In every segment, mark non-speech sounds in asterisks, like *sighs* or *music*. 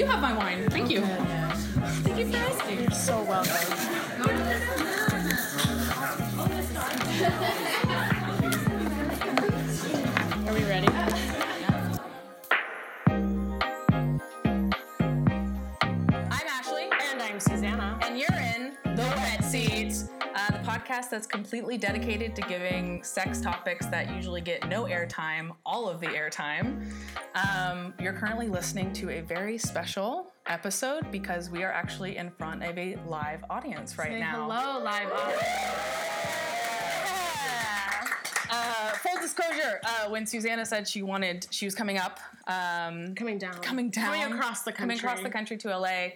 do have my wine. Thank you. Thank you for asking. You're so welcome. Podcast that's completely dedicated to giving sex topics that usually get no airtime, all of the airtime. Um, you're currently listening to a very special episode because we are actually in front of a live audience right Say now. hello, live audience. Uh, full disclosure: uh, when Susanna said she wanted, she was coming up, um, Coming down. coming down, Coming across the country. coming across the country to LA.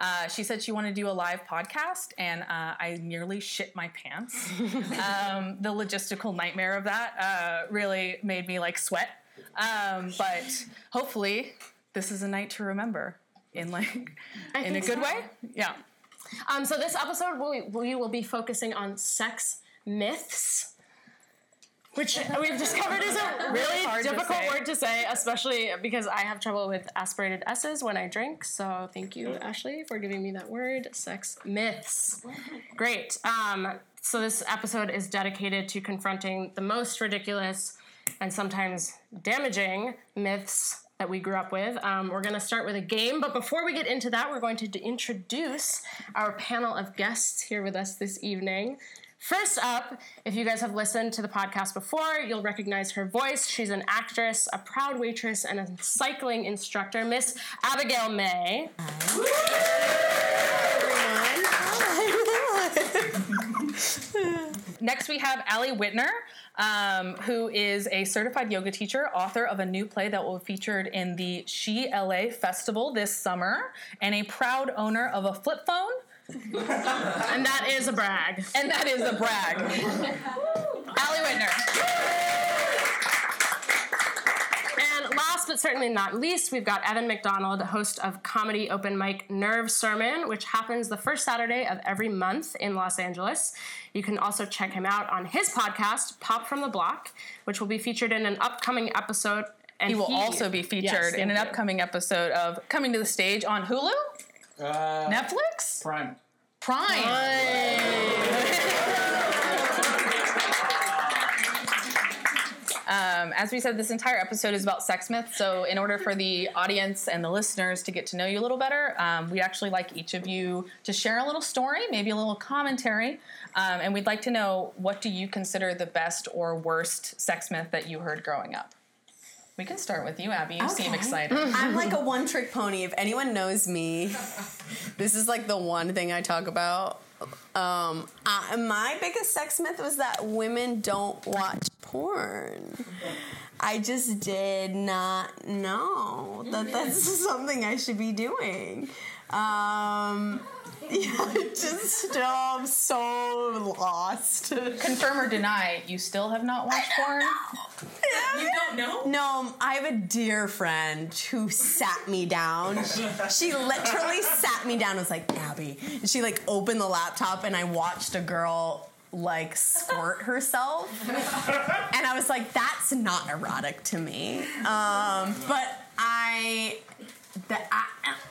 Uh, she said she wanted to do a live podcast, and uh, I nearly shit my pants. *laughs* um, the logistical nightmare of that uh, really made me like sweat. Um, but hopefully, this is a night to remember in like in a good so. way. Yeah. Um, so this episode, we, we will be focusing on sex myths. Which *laughs* we've discovered is a really hard to difficult word to say, especially because I have trouble with aspirated S's when I drink. So thank you, Ashley, for giving me that word. Sex myths. Great. Um, so this episode is dedicated to confronting the most ridiculous and sometimes damaging myths that we grew up with. Um, we're going to start with a game, but before we get into that, we're going to d- introduce our panel of guests here with us this evening. First up, if you guys have listened to the podcast before, you'll recognize her voice. She's an actress, a proud waitress, and a cycling instructor, Miss Abigail May. Next, we have Allie Whitner, um, who is a certified yoga teacher, author of a new play that will be featured in the She LA Festival this summer, and a proud owner of a flip phone. And that is a brag. And that is a brag. Allie Whitner. And last but certainly not least, we've got Evan McDonald, host of comedy open mic Nerve Sermon, which happens the first Saturday of every month in Los Angeles. You can also check him out on his podcast, Pop from the Block, which will be featured in an upcoming episode. And He will also be featured Yes, in an you. upcoming episode of Coming to the Stage on Hulu, Uh, Netflix, Prime. Prime. *laughs* Um, as we said, this entire episode is about sex myths. So, in order for the audience and the listeners to get to know you a little better, um, we'd actually like each of you to share a little story, maybe a little commentary, um, and we'd like to know what do you consider the best or worst sex myth that you heard growing up. We can start with you, Abby. You seem excited. *laughs* I'm like a *laughs* one trick pony. If anyone knows me, this is like the one thing I talk about. Um, I, my biggest sex myth was that women don't watch porn. I just did not know that that's something I should be doing. Um, *laughs* yeah, I just still I'm so lost. Confirm or deny, you still have not watched porn? You don't know? No, I have a dear friend who sat me down. She, she literally sat me down and was like, Abby. And she like opened the laptop and I watched a girl like squirt herself. and I was like, that's not erotic to me. Um, but I, the, I,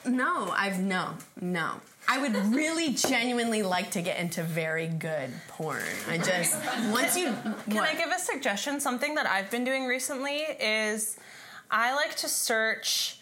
no, I've no, no. I would really genuinely like to get into very good porn. I just once you Can I give a suggestion? Something that I've been doing recently is I like to search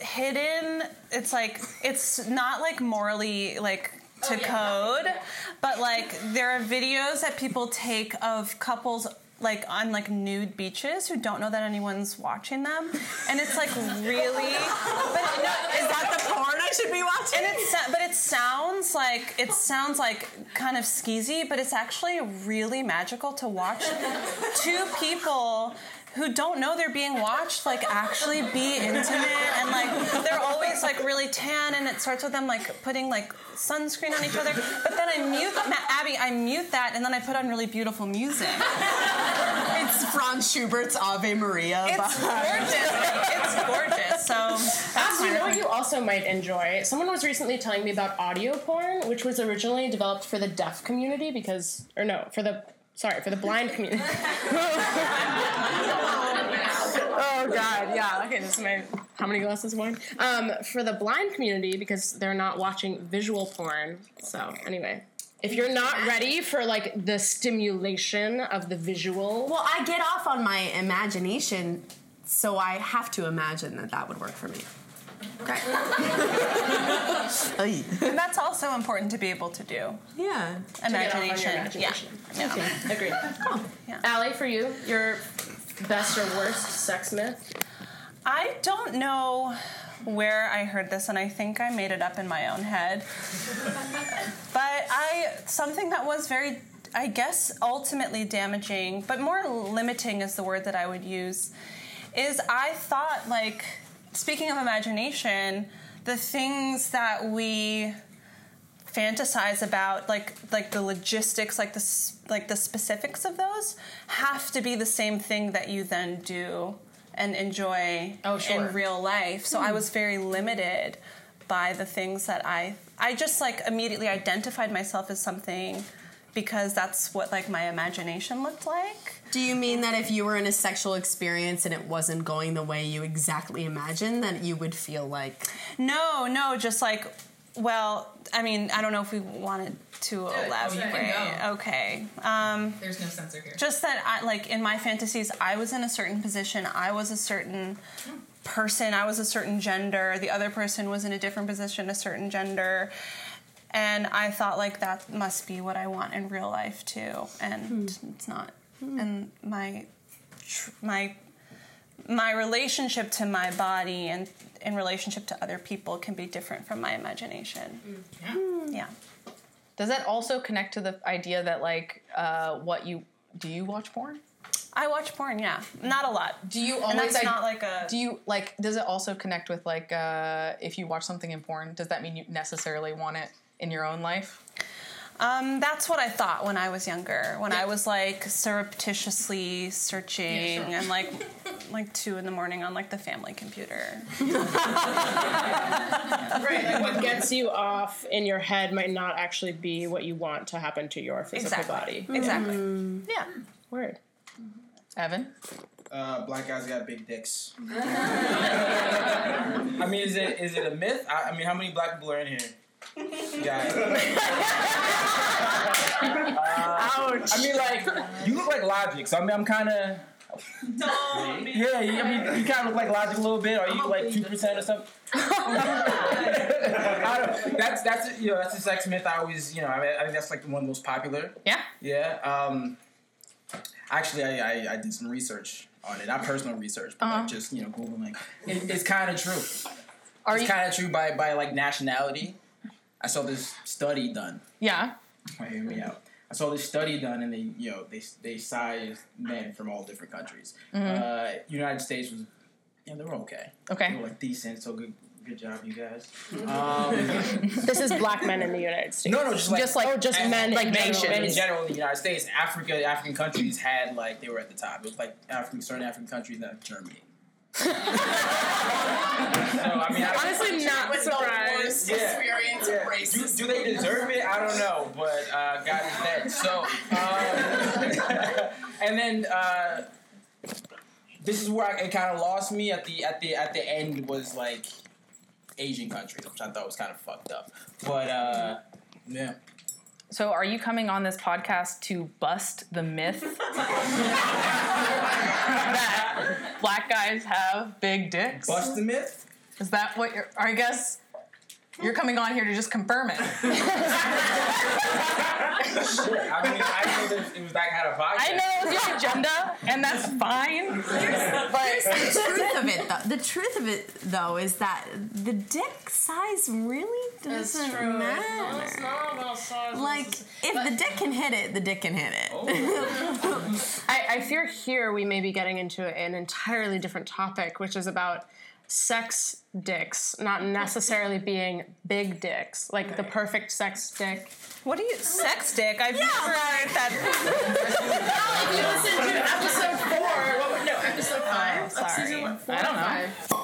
hidden. It's like it's not like morally like to oh, code, but like there are videos that people take of couples like on like nude beaches who don't know that anyone's watching them, and it's like really. But no, Is that the porn I should be watching? and it sa- but it sounds like it sounds like kind of skeezy, but it's actually really magical to watch two people who don't know they're being watched like actually be intimate and like they're always like really tan and it starts with them like putting like sunscreen on each other but then i mute Ma- abby i mute that and then i put on really beautiful music It's Franz Schubert's Ave Maria. it's gorgeous it's gorgeous so that's You know what you also might enjoy? Someone was recently telling me about audio porn, which was originally developed for the deaf community because, or no, for the, sorry, for the blind *laughs* community. oh Oh God, yeah. Okay, this is my how many glasses of wine? Um, for the blind community because they're not watching visual porn. So anyway, if you're not ready for like the stimulation of the visual, Well, I get off on my imagination, so I have to imagine that that would work for me. Okay. And that's also important to be able to do. yeah. Imagination. imagination. Yeah. okay, agreed. Oh. Yeah. Allie, for you, your best or worst sex myth? I don't know where I heard this, and I think I made it up in my own head. but I something that was very, I guess, ultimately damaging, but more limiting is the word that I would use. Is I thought like speaking of imagination, the things that we fantasize about like like the logistics like the like the specifics of those have to be the same thing that you then do and enjoy Oh, sure. in real life so i was very limited by the things that i i just like immediately identified myself as something because that's what like my imagination looked like Do you mean that if you were in a sexual experience and it wasn't going the way you exactly imagined, that you would feel like no no just like well i mean i don't know if we wanted to it. elaborate You can go. okay um There's no censor here. just that I like in my fantasies I was in a certain position, I was a certain person, I was a certain gender, the other person was in a different position, a certain gender. And I thought like that must be what I want in real life too, and it's not. And my tr- my my relationship to my body and in relationship to other people can be different from my imagination. Yeah. yeah. Does that also connect to the idea that like uh, what you do you watch porn? I watch porn, yeah. Not a lot. Do you always? And that's like, not like a Do you like? Does it also connect with like uh, if you watch something in porn? Does that mean you necessarily want it in your own life? Um, that's what I thought when I was younger. When I was like surreptitiously searching Yeah, sure. and like *laughs* like two in the morning on like the family computer. *laughs* Right. Like what gets you off in your head might not actually be what you want to happen to your physical body. Exactly. Mm. Yeah. Word. Evan, Uh, black guys got big dicks. *laughs* I mean, is it is it a myth? I, I mean, how many black people are in here? Yeah. *laughs* Ouch. I mean, like you look like Logic, so I mean, I'm kind of. Yeah, you, I mean, you kind of look like Logic a little bit. Are you like two percent or something? I don't, that's that's you know that's a sex myth. I always you know I, mean, I think that's like the one most popular. yeah. Yeah. Um, actually, I, I, I did some research on it. Not personal research, but like just you know googling. It, it's kind of true. Are It's you? kind of true by by like nationality. I saw this study done. Yeah. Wait, *laughs* hear me out. I saw this study done, and they you know they they sized men from all different countries. Uh, United States was yeah they were okay. Okay. They Okay. were like decent. So good good job, you guys. Um, *laughs* This is black men in the United States. no, no, just like Just like- Oh, just men like in men, general. men in general in the United States, Africa, African countries had like they were at the top. It was like African, certain African countries, not Germany. So I mean, I, *laughs* Honestly, not surprised. yeah. experience Yeah. Do, do they deserve it? I don't know, but uh, God is dead. So, um, *laughs* and then uh, this is where I, it kind of lost me at the at the at the end was like Asian countries, which I thought was kind of fucked up. But uh, yeah. So, are you coming on this podcast to bust the myth *laughs* that black guys have big dicks? Bust the myth. Is that what you're? I guess you're coming on here to just confirm it. *laughs* Shit, I mean, I didn't that it was that kind of podcast. I know it was your agenda, and that's fine. But the truth of it, though, the truth of it, though, is that the dick size really doesn't matter. Like, if the dick can hit it, the dick can hit it. Oh. *laughs* I, I fear here we may be getting into an entirely different topic, which is about sex dicks, not necessarily being big dicks, like the perfect sex dick. What do you sex dick? I've never heard that. *laughs* Well, if you listen to episode four, no, episode oh, five. Sorry. I don't know.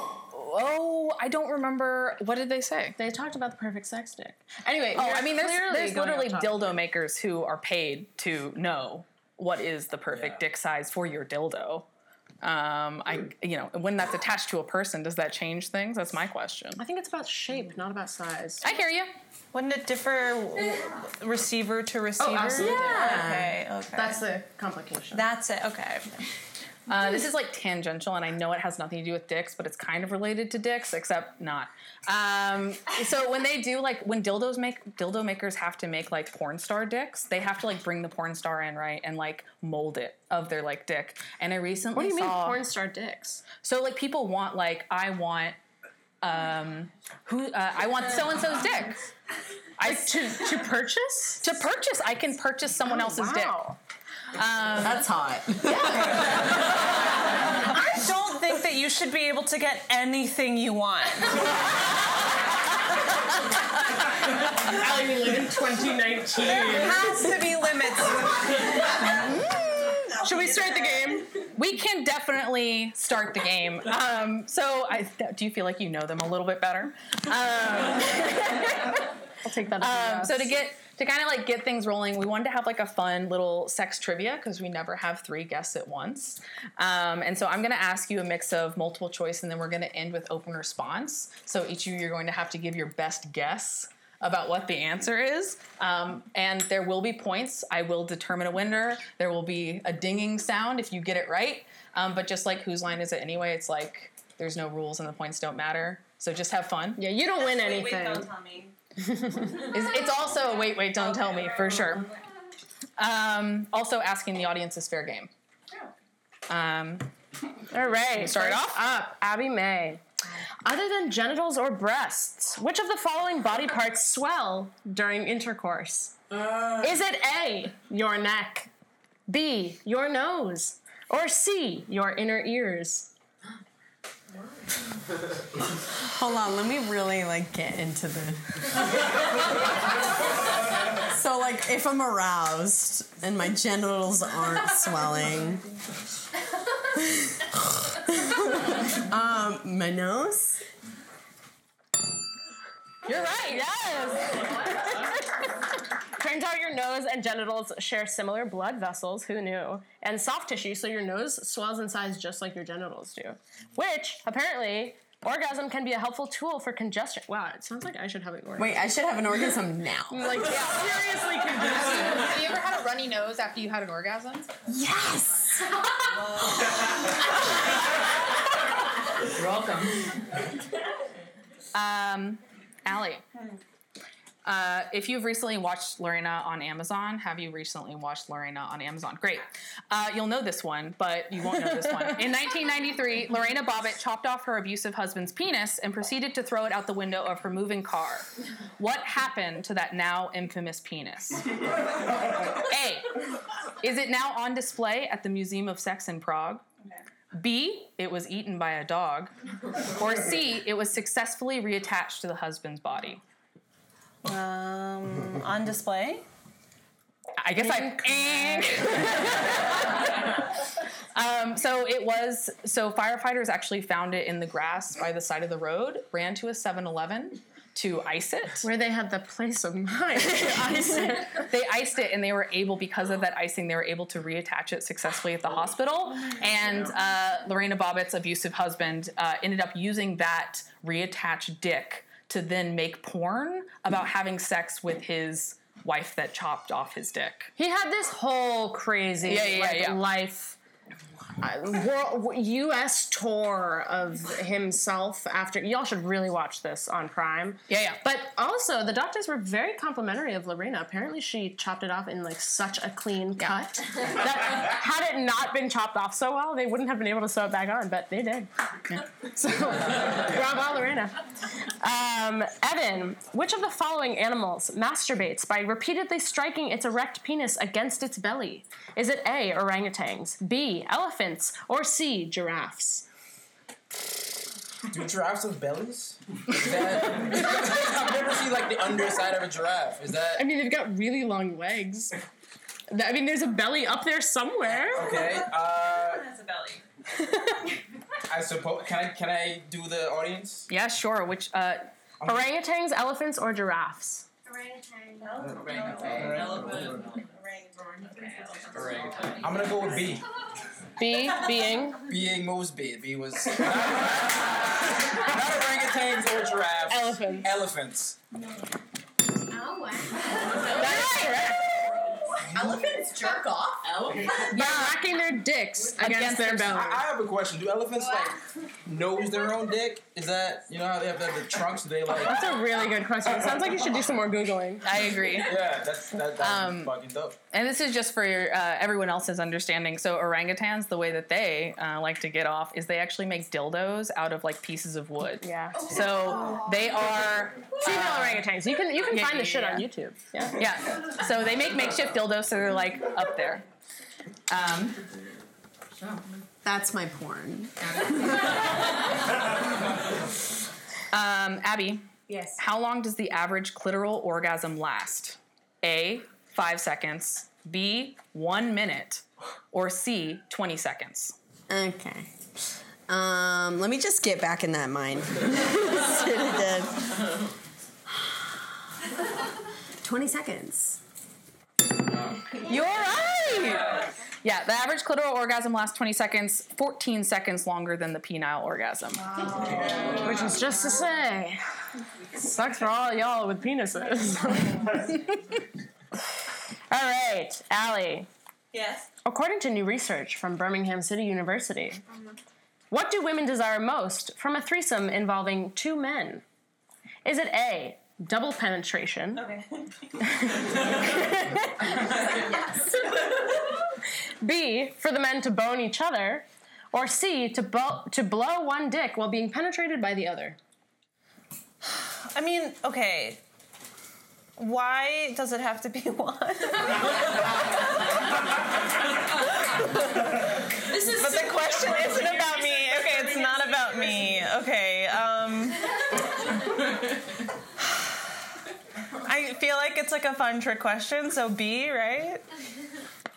Oh, I don't remember. What did they say? They talked about the perfect sex dick. Anyway, Oh, I mean, there's, there's literally dildo makers who are paid to know what is the perfect Yeah. dick size for your dildo. Um, I, you know, when that's attached to a person, does that change things? That's my question. I think it's about shape, not about size. I hear you. Wouldn't it differ w- receiver to receiver? Oh, absolutely. Yeah. Okay, okay. That's the complication. That's it. Okay. Uh, this is like tangential, and I know it has nothing to do with dicks, but it's kind of related to dicks, except not. Um, so when they do like when dildos make dildo makers have to make like porn star dicks, they have to like bring the porn star in right and like mold it of their like dick. And I recently what do you mean porn star dicks? so like people want like I want um who uh, I want *laughs* so and so's dick. I To to purchase? to purchase I can purchase someone else's dick. Wow. That's hot. I don't think that you should be able to get anything you want. Allie, we live in 2019. There has to be limits. Should we start the game? We can definitely start the game. Um, so, I do you feel like you know them a little bit better? I'll take that. As a Um, so to get to kind of like get things rolling, we wanted to have like a fun little sex trivia because we never have three guests at once. Um, and so I'm going to ask you a mix of multiple choice, and then we're going to end with open response. So each of you, you're going to have to give your best guess about what the answer is. Um, and there will be points. I will determine a winner. There will be a dinging sound if you get it right. Um, but just like whose line is it anyway? It's like there's no rules and the points don't matter. So just have fun. yeah, you don't win anything. Tell me. It's, it's also a wait, wait, don't tell me for sure. Um, also, asking the audience is fair game. Um, All right. start first off? up, Abby May. Other than genitals or breasts, which of the following body parts swell during intercourse? Is it A, your neck, B, your nose, or C, your inner ears? *laughs* Hold on, let me really like get into the. *laughs* so like, if I'm aroused and my genitals aren't swelling, *laughs* um, my nose. You're right, yes! Turns out your nose and genitals share similar blood vessels, who knew? And soft tissue, so your nose swells in size just like your genitals do. Which, apparently, orgasm can be a helpful tool for congestion. Wow, it sounds like I should have an orgasm. Wait, I should have an orgasm now. *laughs* Like, seriously congestion. Have you ever had a runny nose after you had an orgasm? Yes. You're welcome. Um, Allie, uh, if you've recently watched Lorena on Amazon, have you recently watched Lorena on Amazon? Great. Uh, you'll know this one, but you won't know this one. In 1993, *laughs* Lorena Bobbitt chopped off her abusive husband's penis and proceeded to throw it out the window of her moving car. What happened to that now infamous penis? A. Is it now on display at the Museum of Sex in Prague? B, it was eaten by a dog. Or C, it was successfully reattached to the husband's body. Um, on display. I guess I. *laughs* um, so it was. So firefighters actually found it in the grass by the side of the road. Ran to a 7-Eleven to ice it. Where they had the place of mind. *laughs* ice it. They iced it, and they were able, because of that icing, they were able to reattach it successfully at the hospital. And uh, Lorena Bobbitt's abusive husband uh, ended up using that reattached dick to then make porn about mm-hmm. having sex with his wife that chopped off his dick. He had this whole crazy Yeah, yeah, like, yeah. life. World, U.S. tour of himself after y'all should really watch this on Prime. Yeah, yeah. But also, the doctors were very complimentary of Lorena. Apparently, she chopped it off in like such a clean cut that had it not been chopped off so well, they wouldn't have been able to sew it back on. But they did. *laughs* So, bravo, Lorena. Um, Evan, which of the following animals masturbates by repeatedly striking its erect penis against its belly? Is it A, orangutans, B, elephants, or C, giraffes? Do giraffes have bellies? *laughs* Is that, I've never seen like the underside of a giraffe. Is that I mean, they've got really long legs. I mean, there's a belly up there somewhere. okay? Uh, Has a belly. *laughs* I suppose. Can I can I do the audience? Yeah, sure. Which uh, Orangutans, elephants, or giraffes? I'm gonna go with B. B. Being. Being Mosby. B was not, *laughs* not orangutans or giraffes. Elephants. Elephants. Oh, That's correct. Elephants jerk off. By racking their dicks against, their belly. I, I have a question. Do elephants like nose their own dick? Is that you know how they have the, the trunks? Do they like? That's a really good question. It sounds like you should do some more googling. I agree. Yeah, that's that, that's Um, fucking dope. And this is just for uh, everyone else's understanding. So orangutans, the way that they uh, like to get off is they actually make dildos out of like pieces of wood. Yeah. So they are Female orangutans. You can you can Yeah, find yeah, the shit yeah. on YouTube. Yeah. yeah. So they make makeshift dildos, so they're like up there. Um, That's my porn. *laughs* um, Abby, Yes. how long does the average clitoral orgasm last? A, five seconds. B, one minute. Or C, 20 seconds. Okay. Um, let me just get back in that mind. *laughs* Say it again. 20 seconds. *laughs* You're right. Yeah, the average clitoral orgasm lasts 20 seconds, 14 seconds longer than the penile orgasm. Which is just to say, sucks for all y'all with penises. *laughs* all right, Allie. Yes. According to new research from Birmingham City University, mm-hmm. what do women desire most from a threesome involving two men? Is it A, double penetration? Okay. *laughs* B, for the men to bone each other? Or C, to, bo- to blow one dick while being penetrated by the other? I mean, okay. Why does it have to be *laughs* one? This is But the question isn't about me. Okay, it's not about me. Okay, um. I feel like it's like a fun trick question, so B, right?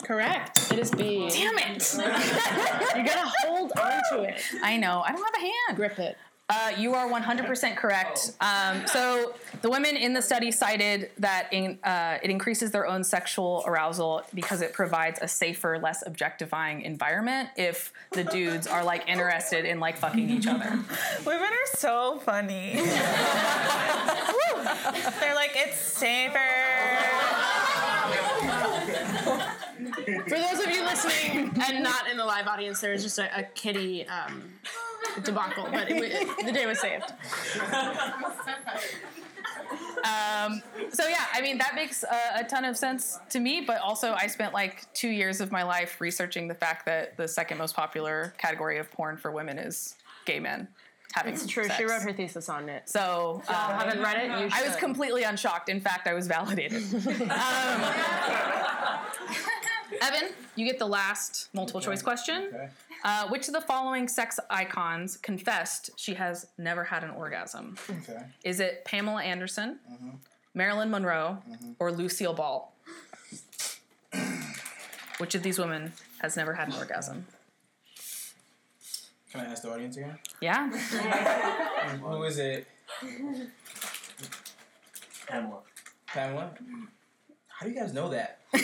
Correct. It is B. Damn it! *laughs* You gotta hold on to it. I know. I don't have a hand. Grip it. Uh, you are 100% correct. Um, so the women in the study cited that in, uh, it increases their own sexual arousal because it provides a safer, less objectifying environment if the dudes are like interested in like fucking each other. Women are so funny. *laughs* *laughs* They're like, it's safer. For those of you listening and not in the live audience, there was just a, a kitty um, debacle, but it, wa- the day was saved. Um, so yeah, I mean that makes a, a ton of sense to me. But also, I spent like two years of my life researching the fact that the second most popular category of porn for women is gay men having It's true. She wrote her thesis on it. So uh, I haven't read it. You I was completely unshocked. In fact, I was validated. *laughs* um, *laughs* Evan, you get the last multiple choice question. Okay. Uh, which of the following sex icons confessed she has never had an orgasm? Okay. Is it Pamela Anderson, Marilyn Monroe, or Lucille Ball? *clears throat* Which of these women has never had an orgasm? Can I ask the audience again? Yeah. *laughs* Who is it? Pamela. Pamela. How do you guys know that? *laughs*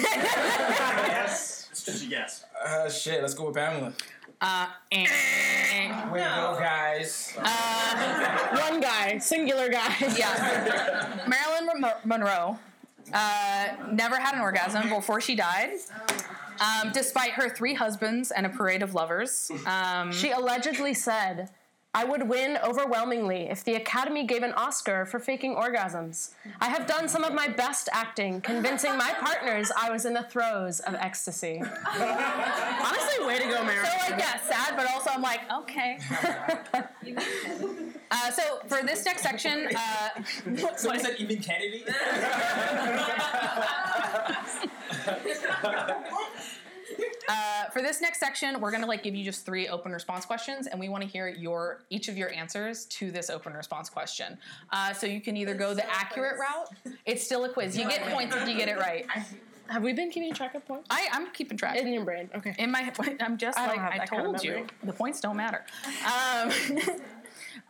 Yes. It's just a guess. Uh, shit. Let's go with Pamela. Uh, and, Way to go, guys. One guy, singular guy. *laughs* yeah. Marilyn Monroe uh, never had an orgasm before she died, um, despite her three husbands and a parade of lovers. Um, She allegedly said, I would win overwhelmingly if the Academy gave an Oscar for faking orgasms. I have done some of my best acting, convincing my partners I was in the throes of ecstasy. *laughs* Honestly, way to go, Mary. so like yeah, sad, but also I'm like okay. *laughs* uh, so for this next section, uh, *laughs* Someone said even Kennedy. Uh, for this next section, we're gonna like give you just three open response questions, and we want to hear your each of your answers to this open response question. Uh, so you can either go the accurate route. It's still a quiz. You get points if you get it right. Have we been keeping track of points? I, I'm keeping track. In your brain. Okay. in my *laughs* I'm just I like I that kind of told you. The points don't matter. Um,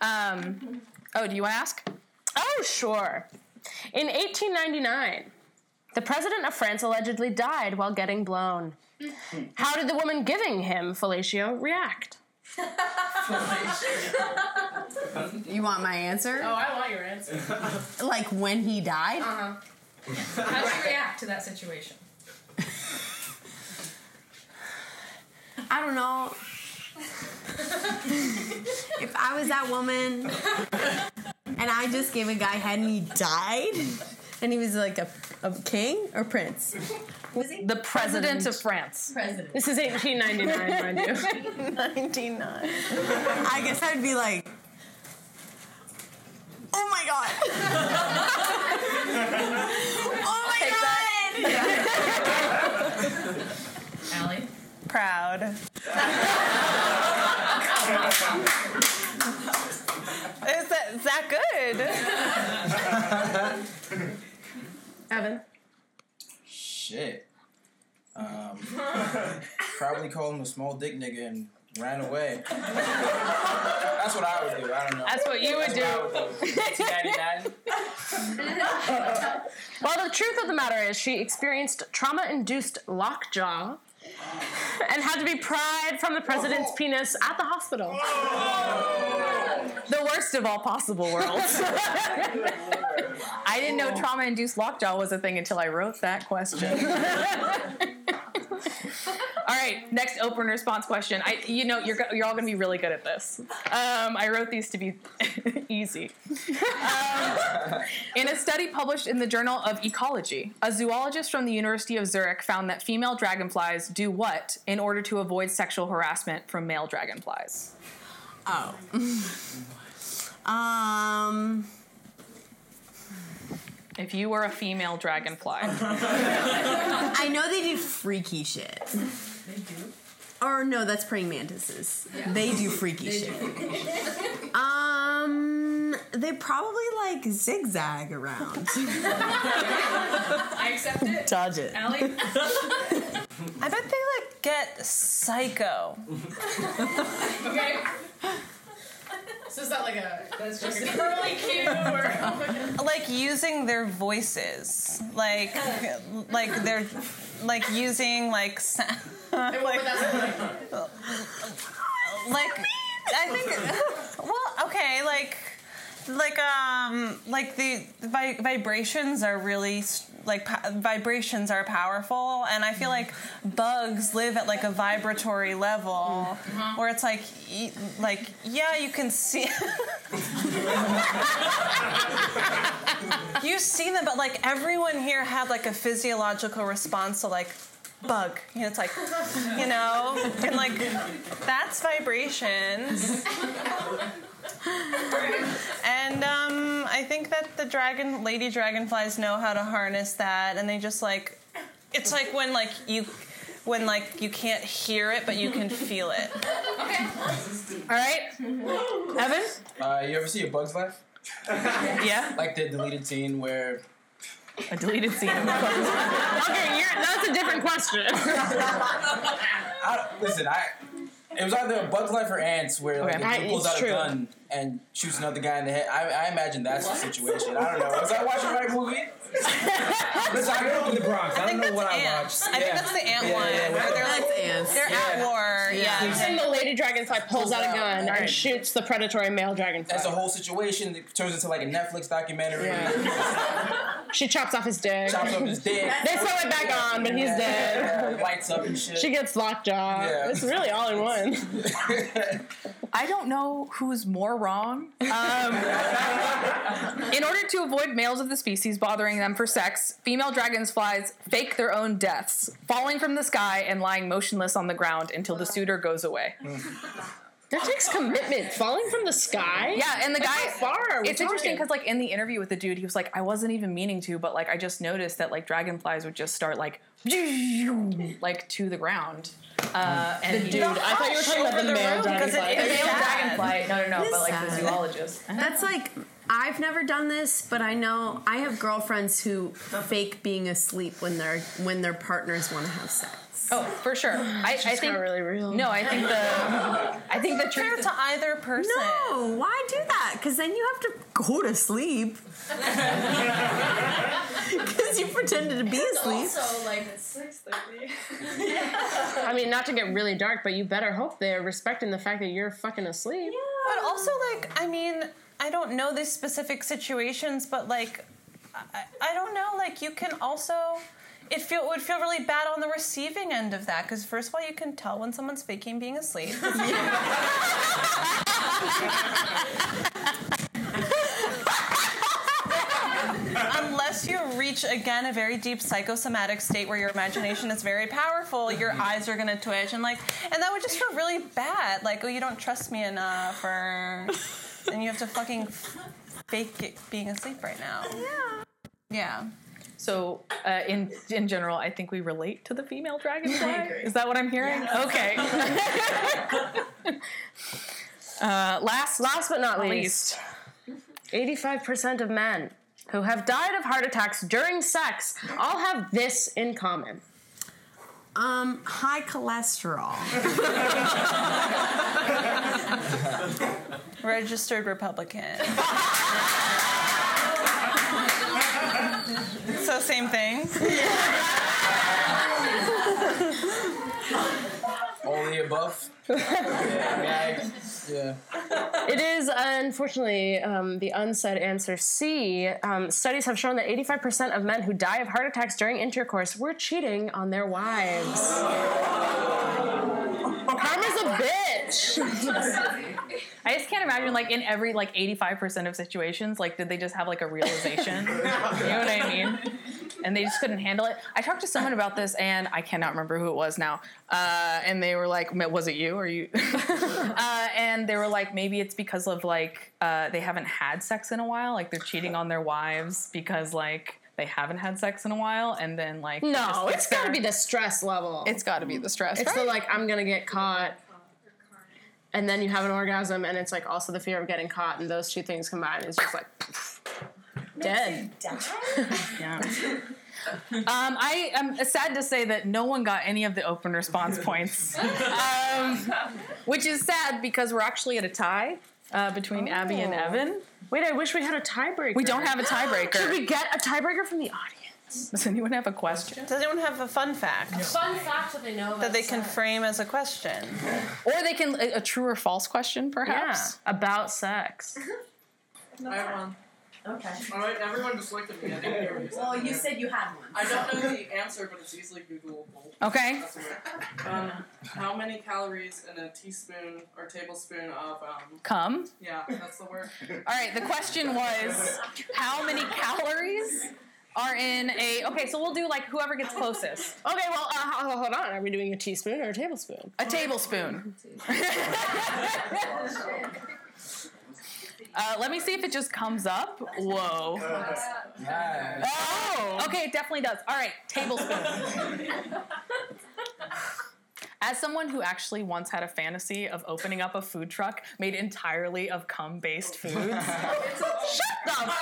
*laughs* um, oh, do you want to ask? Oh, sure. In 1899, The president of France allegedly died while getting blown. How did the woman giving him fellatio react? You want my answer? Oh, I want your answer. *laughs* Like when he died? Uh huh. How did you react to that situation? I don't know. if I was that woman and I just gave a guy head and he died, and he was like a, a king or prince. Was he the president of France. President. This is 1899, mind you. 99. *laughs* I guess I'd be like, oh my god. *laughs* oh my god. *laughs* Allie? Proud. is that is that good? Evan. Shit. Um, *laughs* probably called him a small dick nigga and ran away. That's what I would do. I don't know. That's what you would That's do. what would do. 1999. *laughs* Well, the truth of the matter is, she experienced trauma induced lockjaw and had to be pried from the president's penis at the hospital. The worst of all possible worlds. *laughs* I didn't know trauma induced lockjaw was a thing until I wrote that question. *laughs* all right, next open response question. I, you know, you're you're all gonna be really good at this. Um, I wrote these to be *laughs* easy. Um, in a study published in the Journal of Ecology, a zoologist from the University of Zurich found that female dragonflies do what in order to avoid sexual harassment from male dragonflies? Oh. *laughs* um. If you were a female dragonfly, *laughs* I know they do freaky shit. They do. Or no, that's praying mantises. They do freaky shit. Um, they probably like zigzag around. *laughs* I accept it. Dodge it. Allie? *laughs* I bet they like get psycho. Okay. So is that like a that's just a curly cue or *laughs* like using their voices. Like like they're like using like sa- *laughs* like? Like I think well okay like like um like the vi- vibrations are really s- like vibrations are powerful and I feel like bugs live at like a vibratory level mm-hmm. where it's like y- like yeah you can see *laughs* you see them, but like everyone here had like a physiological response to like bug. You know, it's like, you know, and like that's vibrations. *laughs* And I think that the dragon, lady dragonflies know how to harness that, and they just like, it's like when like you, when like you can't hear it, but you can feel it. All right. Evan? Uh, you ever see a Bug's Life? *laughs* Yeah. Like the deleted scene where A deleted scene of Bugs. *laughs* Okay, you're, that's a different question. I, listen, I it was either a Bug's Life or Antz where like Okay. the I- dude pulls out true. a gun and shoots another guy in the head. I, I imagine that's the situation. I don't know. Was I watching the right movie? *laughs* listen, I grew up in the Bronx. I, I don't know that's what I watched. I think that's the ant Yeah, one. yeah, where they're like ants. they're at war. Yeah. and the lady dragonfly pulls out a gun Alright. and shoots the predatory male dragonfly. That's a whole situation that turns into like a Netflix documentary. Yeah. *laughs* She chops off his dick. Chops up his dick. They sew it back on, but he's dead. Yeah, *laughs* lights up and shit. She gets lockjaw. Yeah. It's really all in one. *laughs* I don't know who's more wrong. Um, in order to avoid males of the species bothering them for sex, female dragonflies fake their own deaths, falling from the sky and lying motionless on the ground until the suitor goes away. *laughs* That takes commitment. Falling from the sky? Yeah, and the guy. how far are we it's interesting because, like, in the interview with the dude, he was like, "I wasn't even meaning to, but like, I just noticed that like dragonflies would just start like, *laughs* like to the ground." Uh, and he- Dude, I thought you were talking about the the male room, 'cause it dragonfly. the male sad. dragonfly. No, no, no. But like the zoologist. That's like I've never done this, but I know I have girlfriends who fake being asleep when their when their partners want to have sex. Oh, for sure. *sighs* I, I think got really real. No, I think the *laughs* I think the Fair truth. to either person. No, why do that? Because then you have to go to sleep. *laughs* *laughs* Because you pretended to be asleep. Also, like it's six thirty. I mean, not to get really dark, but you better hope they're respecting the fact that you're fucking asleep. Yeah. But also, like, I mean, I don't know these specific situations, but like, I, I don't know. Like, you can also. It feel it would feel really bad on the receiving end of that because first of all, you can tell when someone's faking being asleep. *laughs* Unless you reach again a very deep psychosomatic state where your imagination is very powerful, your eyes are gonna twitch and like, and that would just feel really bad. Like, oh, you don't trust me enough, or and you have to fucking fake it being asleep right now. Yeah. Yeah. So, uh, in in general, I think we relate to the female dragonfly. Is that what I'm hearing? Okay. *laughs* uh, last, Last but not not least, 85% of men who have died of heart attacks during sex all have this in common. Um, high cholesterol. *laughs* Registered Republican. *laughs* so same thing. All the above. *laughs* yeah, yeah, yeah. It is unfortunately um, the unsaid answer C. Um, studies have shown that 85% of men who die of heart attacks during intercourse were cheating on their wives. Karma's a bitch. I just can't imagine like in every like 85% of situations, like did they just have like a realization? you know what I mean? And they just couldn't handle it. I talked to someone about this and I cannot remember who it was now. Uh, and they were like, was it you or you? *laughs* *laughs* uh, and they were like, maybe it's because of like uh, they haven't had sex in a while, like they're cheating on their wives because like they haven't had sex in a while, and then like No, just- it's got to be the stress level. it's got to be the stress. It's right? the like I'm gonna get caught, and then you have an orgasm, and it's like also the fear of getting caught, and those two things combined is just like dead. *laughs* Yeah. *laughs* Um, I am sad to say that no one got any of the open response points, *laughs* um, which is sad because we're actually at a tie uh, between Abby and Oh. Evan. Wait, I wish we had a tiebreaker. We don't have a tiebreaker. Should we get a tiebreaker from the audience? Does anyone have a question? Does anyone have a fun fact Fun fact that they know that they can frame as a question? Or they can a, a true or false question, Yeah, perhaps. about sex. I have one. Okay. All right, everyone just looked at me. I didn't hear you said. Well, you said you had one. I don't know the answer, but it's easily Googleable. Okay. That's weird. Um, how many calories in a teaspoon or tablespoon of um? Come. Yeah, that's the word. *laughs* All right. The question was, how many calories are in a? Okay, so we'll do like whoever gets closest. Okay, well, uh, ho- ho- hold on. Are we doing a teaspoon or a tablespoon? A tablespoon. *laughs* *laughs* uh, let me see if it just comes up. Whoa. Yeah. Oh, okay, it definitely does. All right, tablespoon. *laughs* As someone who actually once had a fantasy of opening up a food truck made entirely of cum based foods, *laughs* shut the *laughs*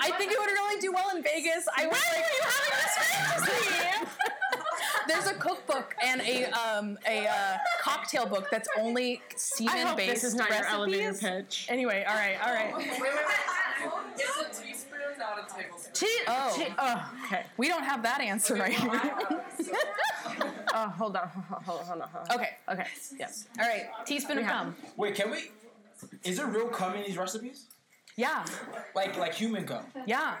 I think it would really do well in Vegas. I was like, you having this fantasy? There's a cookbook and a um, a uh, cocktail book that's only I semen hope based this is not your elevator pitch. Anyway, all right, all right. Wait, wait, wait. It's a teaspoon, not a tablespoon. Te- Oh. te- oh, okay. We don't have that answer right here. *laughs* Oh, hold on, hold on, hold on, hold on. Hold on. okay, okay, yes. All right, teaspoon of cum. Wait, can we? Is there real cum in these recipes? Yeah, Like like human cum? yeah.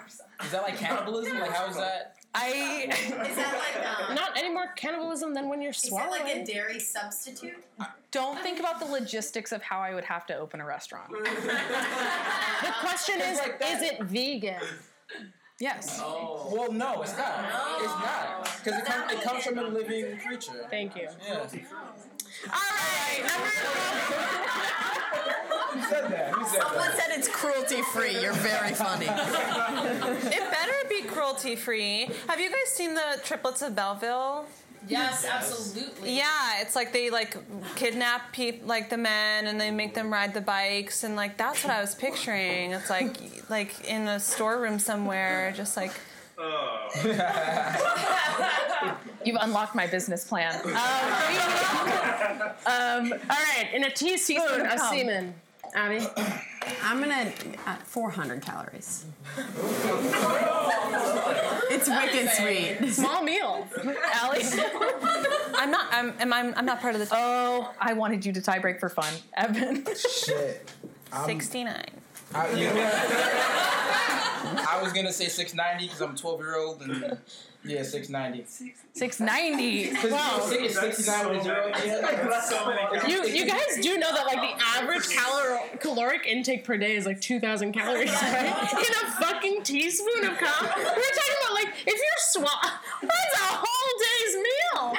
Is that like cannibalism? Like how is that? I Is that like *laughs* um, Not any more cannibalism than when you're is that swallowing. like a dairy substitute? don't think about the logistics of how I would have to open a restaurant. *laughs* the question is, like that. is it vegan? Yes. Oh. Well, no, it's not. No. It's not because it, com- it comes from a living creature. Thank you. Yeah. All right, Who *laughs* said that? Who said Someone that? said it's cruelty free. You're very funny. It better be cruelty free. Have you guys seen the triplets of Belleville? Yes, absolutely. Yeah, it's like they like kidnap people, like the men and they make them ride the bikes and like that's what I was picturing. It's like *laughs* like in a storeroom somewhere, just like You've unlocked my business plan. Um, Um, all right, in a teaspoon of of cum. semen, Abby. I'm gonna uh, 400 calories. it's wicked sweet. Small meal. Allie. I'm not. I'm. Am I, I'm not part of this. Oh, I wanted you to tie break for fun, Evan. Shit. I'm- 69. I, *laughs* you know? I was gonna say 690 because I'm a 12 year old and yeah, 690. Six ninety. *laughs* Wow. It's 69 with a You you guys do know that like the average calor- caloric intake per day is like 2,000 calories, *laughs* right? In a fucking teaspoon of cum. We're talking about like if you're swat, that's a whole day's meal.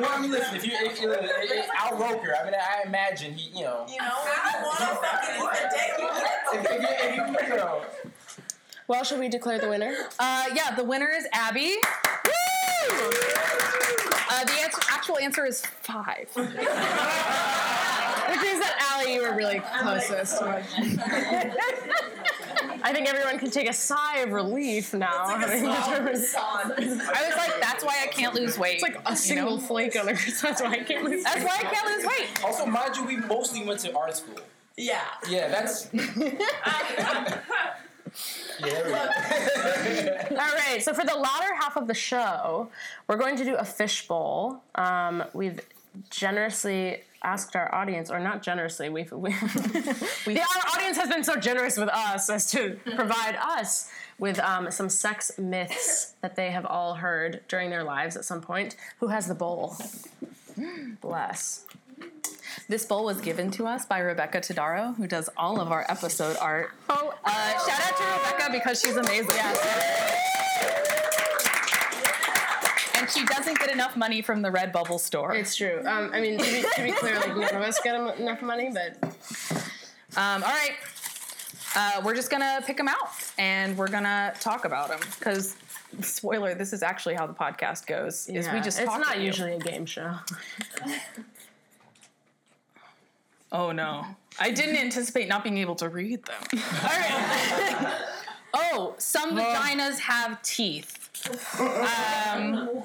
Well, I mean, listen, if you, if you if, Al Roker, I mean, I imagine he, you know, You know, I want to fucking if, if, you, if you, you know, Well, should we declare the winner? Uh, yeah, the winner is Abby. Woo! Uh, the answer, actual answer is five. *laughs* Which means that Allie, you were really closest. *laughs* I think everyone can take a sigh of relief now. having determined- *laughs* I was like, that's why I can't lose weight. It's like a single flake on the *laughs* That's why I can't lose. That's why I can't lose weight. also, mind you, we mostly went to art school. Yeah. Yeah, that's. *laughs* yeah, there we go. All right, so for the latter half of the show, we're going to do a fishbowl. Um, we've generously asked our audience, or not generously, we've, we, the, *laughs* our audience has been so generous with us as to provide us with um, some sex myths that they have all heard during their lives at some point. Who has the bowl? Bless. This bowl was given to us by Rebecca Tadaro, who does all of our episode art. Oh, Uh, shout out to Rebecca because she's amazing. And *laughs* she doesn't get enough money from the Redbubble store. it's true. Um, I mean, to be, to be clear, like none of us get enough money, but Um, all right. Uh, we're just gonna pick them out and we're gonna talk about them because, spoiler, this is actually how the podcast goes. Is we yeah, just it's not to you. usually a game show. *laughs* Oh no, I didn't anticipate not being able to read them. *laughs* all right. oh, some vaginas have teeth. Um,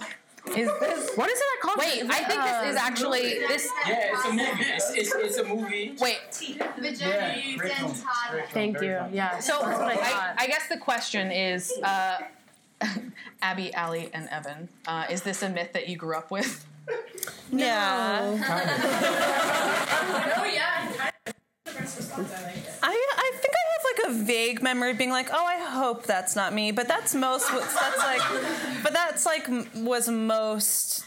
is this? What is it called? Wait, I think this is actually this. Yeah, it's a movie. It's, it's, it's a movie. Wait, Yeah, great film. Great film, Thank very you. funny. Yeah. So That's what I I, thought. I guess the question is, uh, *laughs* Abby, Allie, and Evan, uh, is this a myth that you grew up with? Yeah. *laughs* Oh yeah. I I think I have like vague memory of being like, oh, I hope that's not me. But that's most. That's like. But that's like was most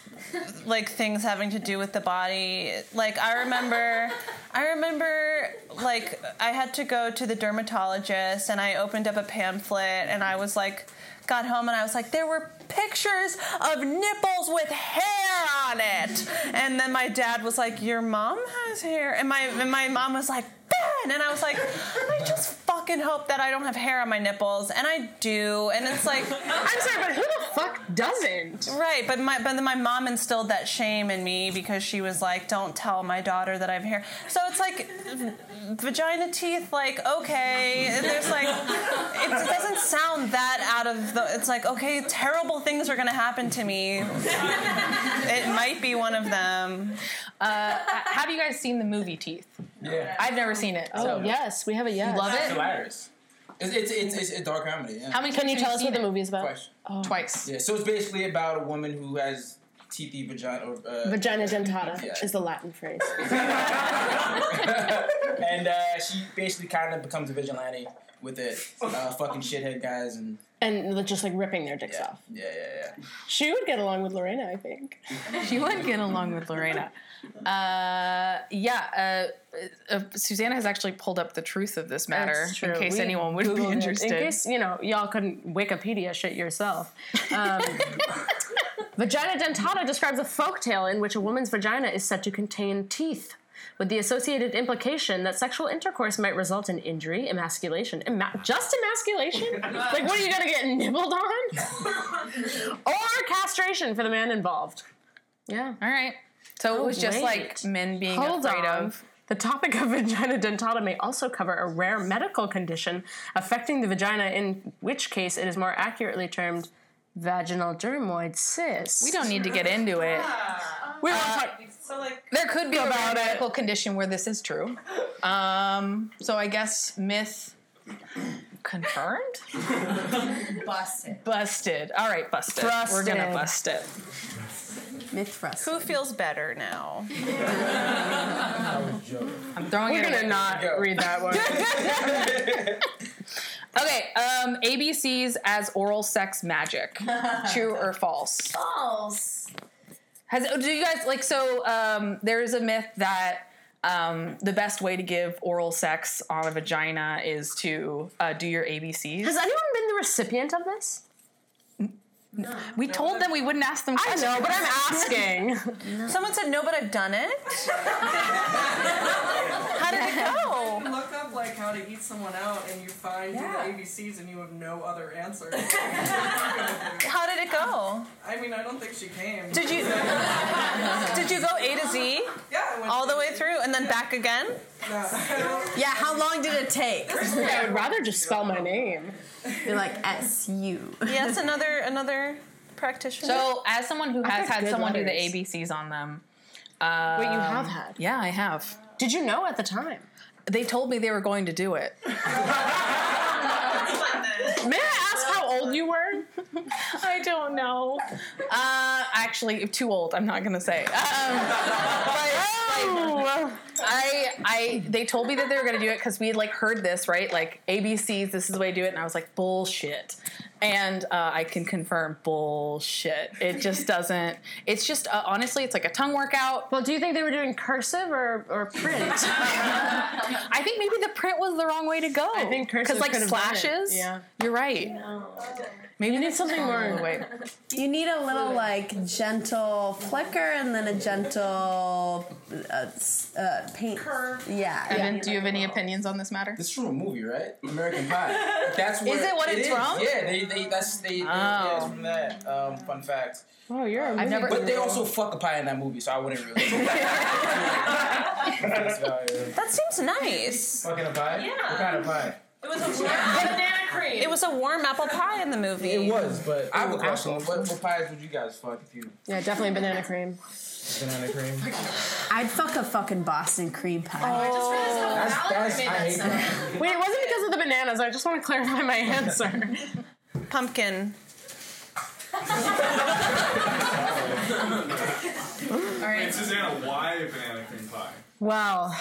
like things having to do with the body. Like I remember, I remember like I had to go to the dermatologist and I opened up a pamphlet and I was like. Got home and I was like, there were pictures of nipples with hair on it. And then my dad was like, your mom has hair. And my and my mom was like, Ben. And I was like, I just fucking hope that I don't have hair on my nipples. And I do. And it's like, *laughs* I'm sorry, but who the fuck doesn't? Right, but my but then my mom instilled that shame in me because she was like, "Don't tell my daughter that I have hair." So it's like vagina teeth. Like okay, and there's like it doesn't sound that out of the. It's like okay, terrible things are gonna happen to me. It might be one of them. Uh, have you guys seen the movie Teeth? Yeah. I've never seen it. So yes, we have a yes. You love It's it. hilarious. It's, it's, it's, it's a dark comedy. Yeah. How many? Can you tell us what the movie is about? Twice. Twice. Yeah, so it's basically about a woman who has teethy vagina. Or, uh, Vagina dentata Yeah. is the Latin phrase. *laughs* and uh, she basically kind of becomes a vigilante with it. Uh, fucking shithead guys and and just like ripping their dicks yeah, off. Yeah, yeah, yeah, She would get along with Lorena, I think. She would get along with Lorena. Uh, yeah, uh, uh, Susanna has actually pulled up the truth of this matter in case We anyone would Googled be it. interested. In case, you know, y'all couldn't Wikipedia shit yourself. Um, *laughs* vagina dentata describes a folktale in which a woman's vagina is said to contain teeth, with the associated implication that sexual intercourse might result in injury, emasculation, ema- just emasculation? like, what are you gonna get nibbled on? *laughs* or castration for the man involved. Yeah. All right. So it was just like men being Hold afraid on. of. The topic of *laughs* vagina dentata may also cover a rare medical condition affecting the vagina, in which case it is more accurately termed vaginal dermoid cyst. We don't need to get into it. We won't talk. So like, There could be a About it. medical condition where this is true. Um, so I guess myth confirmed? *laughs* Busted. Busted. All right, busted. We're gonna bust it. Myth for us. Who feels better now? *laughs* I'm throwing We're it gonna away. not Go. read that one. *laughs* Okay, um, ABCs as oral sex magic. *laughs* True or false? False. Has do you guys like so? Um, there is a myth that um, the best way to give oral sex on a vagina is to uh, do your ABCs. Has anyone been the recipient of this? We told them we wouldn't ask them. I questions. know, but I'm asking. Someone said no, but I've done it. How did it go? *laughs* you look up like how to eat someone out, and you find Yeah. the ABCs, and you have no other answer. *laughs* How did it go? I mean, I don't think she came. Did you *laughs* did you go A to Z Yeah, I went all the to- way through and then back again? No, Yeah, how long did it take? I would rather just spell my name. You're like S U. Yes, another another practitioner. So, as someone who has had good someone do the. ABCs on them, Wait, you um, have had? yeah, I have. Did you know at the time? They told me they were going to do it. *laughs* May I ask how old you were? *laughs* I don't know. Uh, actually, too old. I'm not gonna say. Um, but, like, I, I, they told me that they were gonna do it because we had like heard this, right? Like ABCs, this is the way to do it, and I was like, bullshit. And uh, I can confirm bullshit. It just *laughs* doesn't. It's just uh, honestly, it's like a tongue workout. Well, do you think they were doing cursive or, or print? *laughs* I think maybe the print was the wrong way to go. I think cursive because like could have done it. slashes. Yeah. you're right. Maybe You need something more. Wait. *laughs* You need a little like gentle flicker and then a gentle uh, uh, paint. Curve. Yeah. Evan, do you have any opinions on this matter? This is from a movie, right? American Pie. That's where Is it what it's is. from? Yeah, they, they that's they. Yeah, it's Oh. from that. Um, fun fact. Oh, you're a I've never- But they also fuck a pie in that movie, so I wouldn't really. *laughs* That seems nice. Fucking a pie? Yeah. What kind of pie? It was a banana cream. It was a warm apple pie in the movie. It was, but I have a question. What, what pies would you guys fuck if you Yeah, definitely banana cream. banana cream? I'd fuck a fucking Boston cream pie. That's, that's, I hate that. Wait, it wasn't because of the bananas. I just want to clarify my answer. *laughs* Pumpkin. All right. And Susanna, why banana cream pie? Well,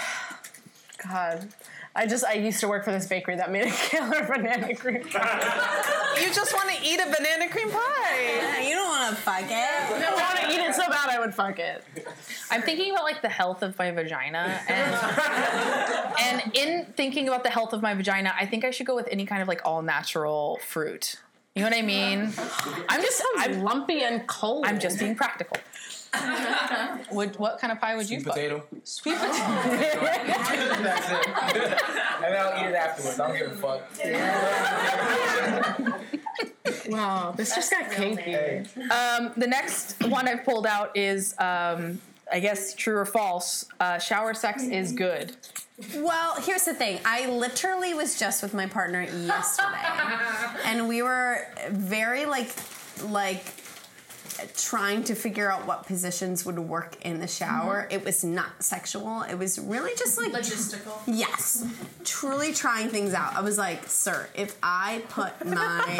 God. I just, I used to work for this bakery that made a killer *laughs* banana cream pie. You just want to eat a banana cream pie. You don't want to fuck it. I want to eat it so bad I would fuck it. I'm thinking about like the health of my vagina, and and in thinking about the health of my vagina, I think I should go with any kind of like all natural fruit. You know what I mean? I'm just I'm I'm, lumpy and cold. I'm just being practical. Would what kind of pie would you fuck? Potato. Sweet potato. That's *laughs* it. and then I'll eat it afterwards. I don't give a fuck. *laughs* Wow, this just got kinky. Um, the next one I've pulled out is um, I guess true or false. Uh, shower sex is good. Well, here's the thing. I literally was just with my partner yesterday, *laughs* and we were very like, like trying to figure out what positions would work in the shower. Mm-hmm. It was not sexual. It was really just like logistical. Yes, truly trying things out. I was like, sir, if I put my, *laughs*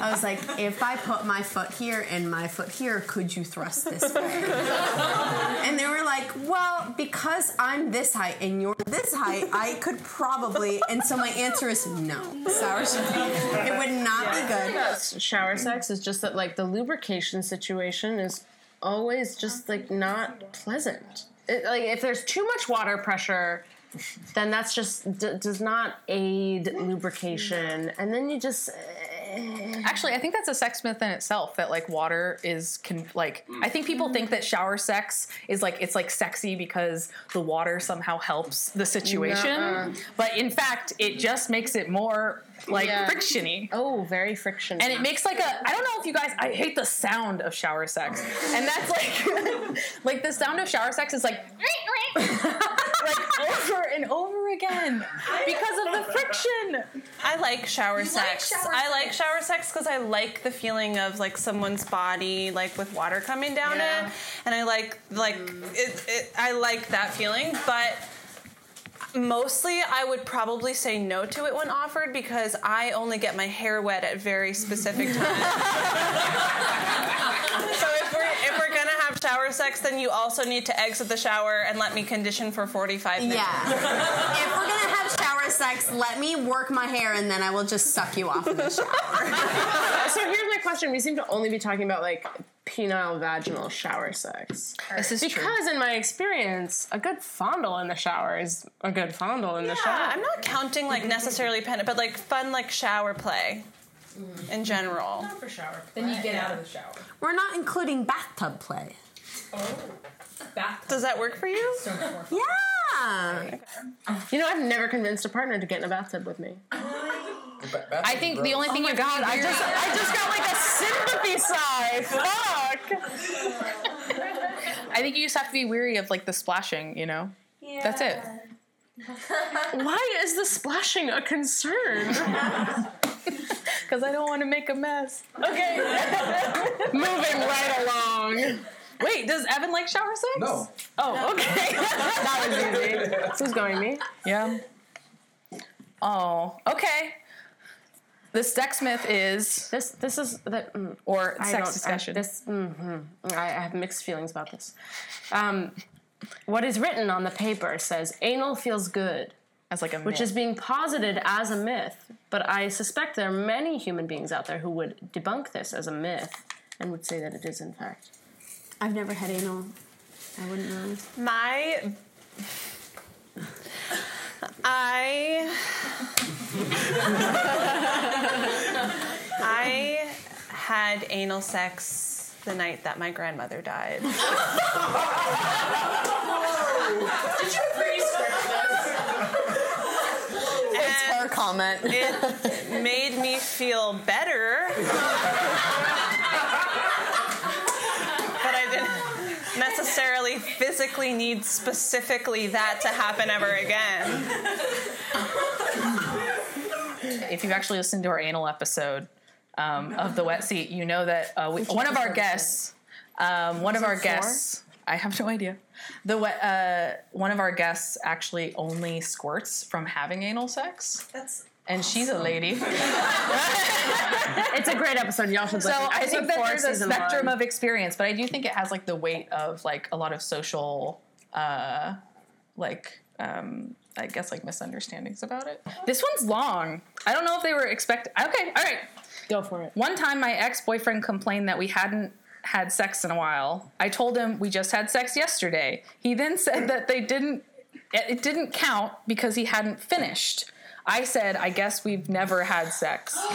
I was like, if I put my foot here and my foot here, could you thrust this way? And they were like, well, because I'm this height and you're this height, I could probably. And so my answer is no. Sour it would not be good. Shower sex is just that, like, the lubrication situation is always just, like, not pleasant. It, like, if there's too much water pressure, then that's just d- does not aid lubrication. And then you just. Eh. Actually, I think that's a sex myth in itself that like water is can like I think people think that shower sex is like it's like sexy because the water somehow helps the situation. Nuh-uh. But in fact, it just makes it more like Yeah. frictiony. Oh, very frictiony. And it makes like a I don't know if you guys I hate the sound of shower sex. And that's like *laughs* like the sound of shower sex is like *laughs* like over and over again because of the friction. I like shower like sex. shower I like shower sex because I like the feeling of like someone's body like with water coming down Yeah. it, and I like like it, it. I like that feeling, but mostly I would probably say no to it when offered because I only get my hair wet at very specific *laughs* times. so if we're if we're gonna have shower sex, then you also need to exit the shower and let me condition for forty five minutes. Yeah. *laughs* if we're gonna have shower sex, let me work my hair and then I will just suck you off in the shower. *laughs* So here's my question: We seem to only be talking about like penile vaginal shower sex. This is true. Because in my experience, a good fondle in the shower is a good fondle in the Yeah, shower. I'm not counting like necessarily pen, but like fun like shower play mm. in general. not For shower. Then you get out of the shower. We're not including bathtub play. Oh. Does that work for you? Yeah. You know, I've never convinced a partner to get in a bathtub with me. I think the only thing Oh you got, I just I just got like a sympathy sigh. Fuck. *laughs* I think you just have to be weary of like the splashing. You know. Yeah. That's it. Why is the splashing a concern? *laughs* Because I don't want to make a mess. Okay. *laughs* Moving right along. Wait, does Evan like shower sex? No. Oh, okay. that was easy. Who's going me? Yeah. Oh, okay. The sex myth is, This this is that mm, or I sex discussion. I, this hmm I, I have mixed feelings about this. Um, what is written on the paper says anal feels good, as like a which is being posited as a myth. But I suspect there are many human beings out there who would debunk this as a myth and would say that it is in fact. I've never had anal. I wouldn't know. My I I had anal sex the night that my grandmother died. It's her comment. It made me feel better. but I didn't necessarily physically need specifically that to happen ever again. if you've actually listened to our anal episode um, of the wet seat, you know that uh, we, one of our guests, um, one of our guests, I have no idea. The wet, uh, one of our guests actually only squirts from having anal sex, That's and she's a lady. *laughs* It's a great episode. Y'all should So listen. I Episode think that there's a spectrum one. of experience, but I do think it has like the weight of like a lot of social, uh, like um, I guess like misunderstandings about it. This one's long. I don't know if they were expect. Okay, all right. Go for it. One time, my ex boyfriend complained that we hadn't had sex in a while. I told him we just had sex yesterday. He then said that they didn't. It it didn't count because he hadn't finished. I said, I guess we've never had sex. *gasps*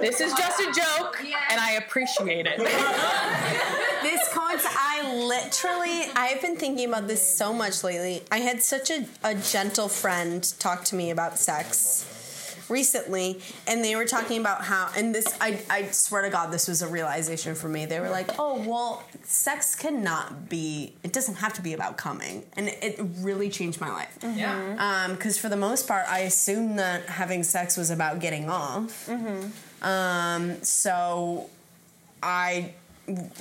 This is just a joke, and I appreciate it. *laughs* this coinc I literally I've been thinking about this so much lately. I had such a, a gentle friend talk to me about sex recently and they were talking about how and this I, I swear to god this was a realization for me. They were like oh well sex cannot be it doesn't have to be about coming. And it really changed my life. Yeah. because for the most part i assumed that having sex was about getting off. Hmm. um, so i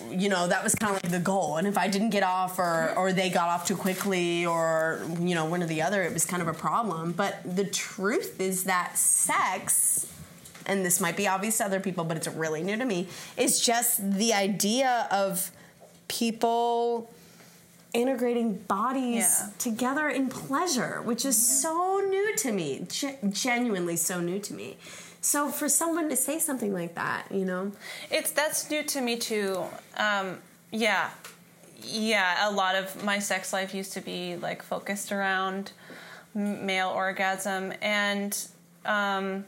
you know that was kind of like the goal. And if i didn't get off or or they got off too quickly or you know one or the other it was kind of a problem. But the truth is that sex and this might be obvious to other people but it's really new to me is just the idea of people integrating bodies Yeah. together in pleasure which is so new to me. Ge- genuinely so new to me so for someone to say something like that you know It's that's new to me too. Um, yeah, yeah. A lot of my sex life used to be like focused around male orgasm, and um,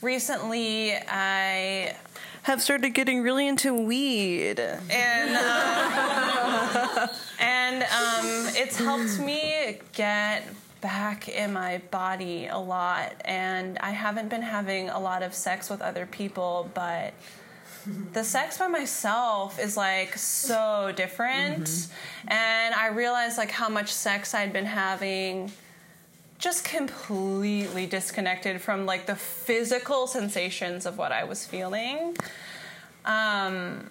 recently I have started getting really into weed, and um, *laughs* and um, it's helped me get back in my body a lot and i haven't been having a lot of sex with other people but the sex by myself is like so different. And i realized like how much sex i'd been having just completely disconnected from like the physical sensations of what i was feeling. Um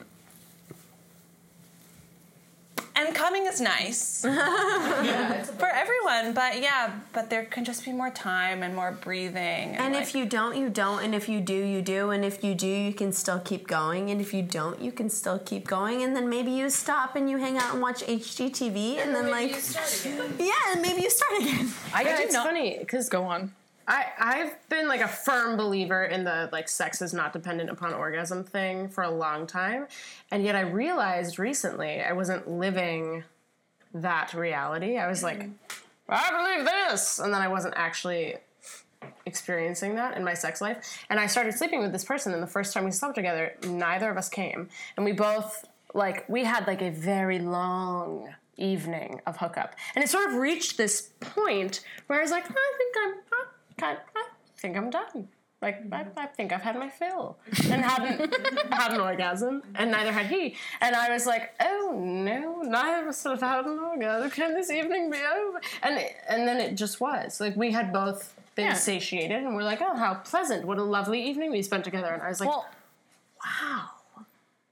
and coming is nice *laughs* for everyone but yeah but there can just be more time and more breathing And like, if you don't, you don't. And if you do, you do. And if you do, you can still keep going. And if you don't, you can still keep going. And then maybe you stop and you hang out and watch HGTV. And then, like, *laughs* yeah, and maybe you start again. I Yeah, do it's not. funny because Go on. I I've been like a firm believer in the like sex is not dependent upon orgasm thing for a long time, and yet I realized recently I wasn't living that reality. I was like, mm-hmm. I believe this, and then I wasn't actually experiencing that in my sex life. And I started sleeping with this person, and the first time we slept together, neither of us came, and we both like we had like a very long evening of hookup, and it sort of reached this point where I was like, I think I'm, I, kind- I think I'm done. Like I, mm-hmm. I think I've had my fill, and hadn't *laughs* had an orgasm, and neither had he. And I was like, oh no, neither of us have had an orgasm. Can this evening be over? And it, and then it just was like we had both been Yeah. satiated, and we're like, oh, how pleasant! What a lovely evening we spent together. And I was like, Well, wow,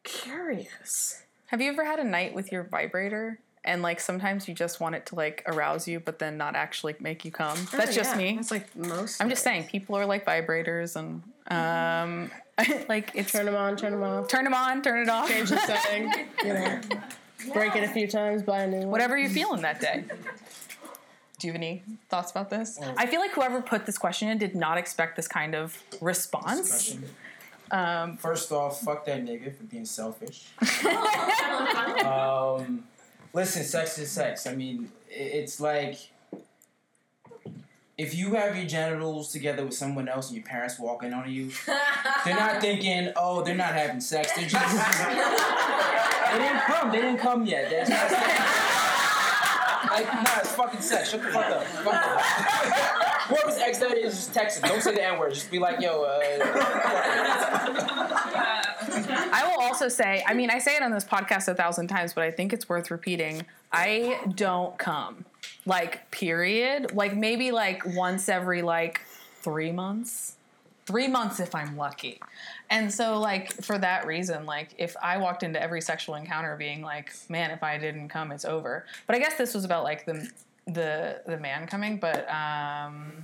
curious. have you ever had a night with your vibrator? And like sometimes you just want it to like arouse you, but then not actually make you come. That's Oh, just yeah. me. That's like most. I'm just saying, people are like vibrators, and um, *laughs* like it's turn them on, turn them off, turn them on, turn it off, change the setting. *laughs* You know, break it a few times, buy a new one. whatever you're feeling that day. Do you have any thoughts about this? I feel like whoever put this question in did not expect this kind of response. Um, First off, fuck that nigga for being selfish. *laughs* um, listen, sex is sex. I mean, it's like if you have your genitals together with someone else and your parents walking on you, they're not *laughs* thinking, oh, they're not having sex. They're *laughs* just they didn't come. They didn't come yet. Just *laughs* like, nah, it's fucking sex. Shut the fuck up. Fuck up. Whoever's ex that is, just text them. Don't say the N word. Just be like, yo, uh, also say, I mean, I say it on this podcast a thousand times, but I think it's worth repeating. I don't come. Like, period. Like, maybe like once every like three months. Three months if I'm lucky. And so, like, for that reason, like, if I walked into every sexual encounter being like, man, if I didn't come, it's over. But I guess this was about like the the the man coming, but um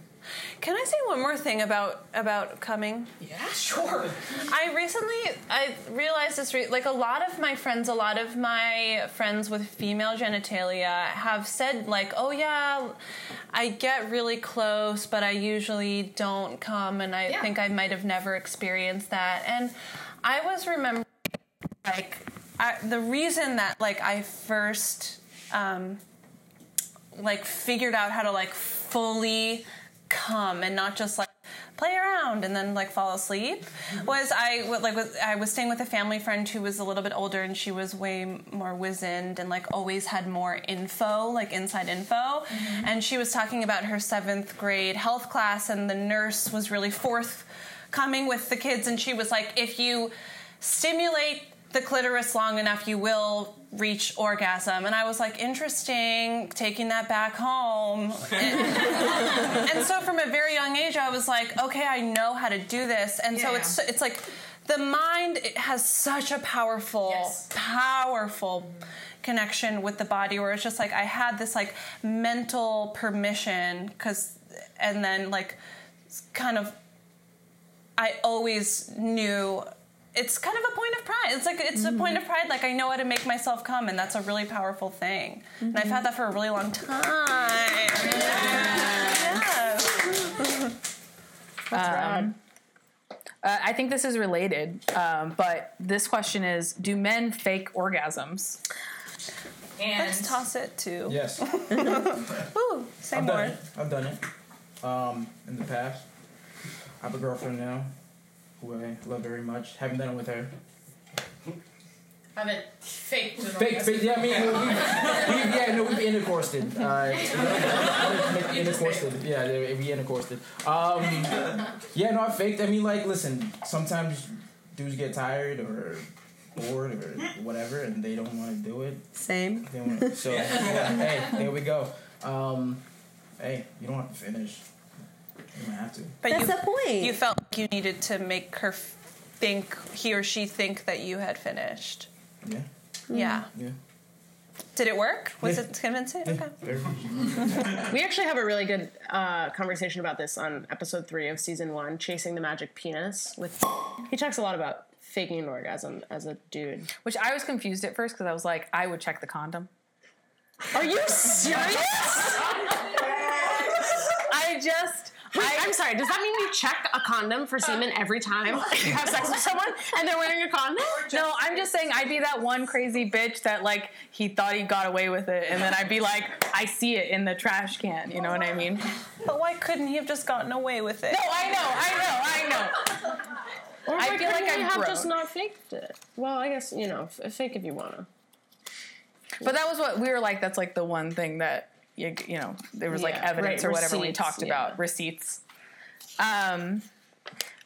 Can I say one more thing about about coming? yeah, sure. I recently I realized this re- like a lot of my friends, a lot of my friends with female genitalia have said like, "Oh yeah, I get really close, but I usually don't come and I think I might have never experienced that." And I was remembering like I, the reason that like I first um like figured out how to like fully come and not just like play around and then like fall asleep was I like was, I was staying with a family friend who was a little bit older and she was way more wizened and like always had more info like inside info. Mm-hmm. And she was talking about her seventh grade health class and the nurse was really forthcoming with the kids and she was like if you stimulate the clitoris long enough you will reach orgasm. And i was like interesting taking that back home. And, *laughs* and so from a very young age i was like okay i know how to do this. And so it's it's like the mind it has such a powerful powerful connection with the body where it's just like i had this like mental permission because and then like kind of I always knew it's kind of a point of pride. It's like it's a point of pride. Like I know how to make myself come, and that's a really powerful thing. And I've had that for a really long time. Yeah. Um, uh, I think this is related, um, but this question is: Do men fake orgasms? And Let's toss it to. Yes. *laughs* Ooh, say I've more. done it. I've done it. Um, in the past. I have a girlfriend now who I love very much. Haven't done it with her. Haven't faked an Fake, orgasm. fake, yeah, I mean, we, we, yeah, no, we've intercoursed. Uh, *laughs* intercoursed. Yeah, we intercoursed. Um, yeah, no, I faked. I mean, like, listen, sometimes dudes get tired or bored or whatever, and they don't want to do it. Same. They wanna, so yeah, *laughs* hey, there we go. Um, hey, you don't have to finish. You don't have to. But That's you, the point. You felt like you needed to make her think he or she think that you had finished. Yeah. Yeah. Yeah. Did it work? Was Yeah. it convincing? Okay. *laughs* We actually have a really good uh, conversation about this on episode three of season one, "Chasing the Magic Penis." With he talks a lot about faking an orgasm as a dude. Which I was confused at first because I was like, I would check the condom. Are you serious? *laughs* I just. Wait, I'm sorry. Does that mean you check a condom for semen every time *laughs* you have sex with someone and they're wearing a condom? No, I'm just saying I'd be that one crazy bitch that like he thought he got away with it, and then I'd be like, I see it in the trash can. You know what I mean? But why couldn't he have just gotten away with it? No, I know, I know, I know. Or I why feel like couldn't I've have just not faked it. Well, I guess you know, f- fake if you wanna. But that was what we were like. That's like the one thing that you you know there was like evidence right, or whatever we talked yeah. about receipts. Um,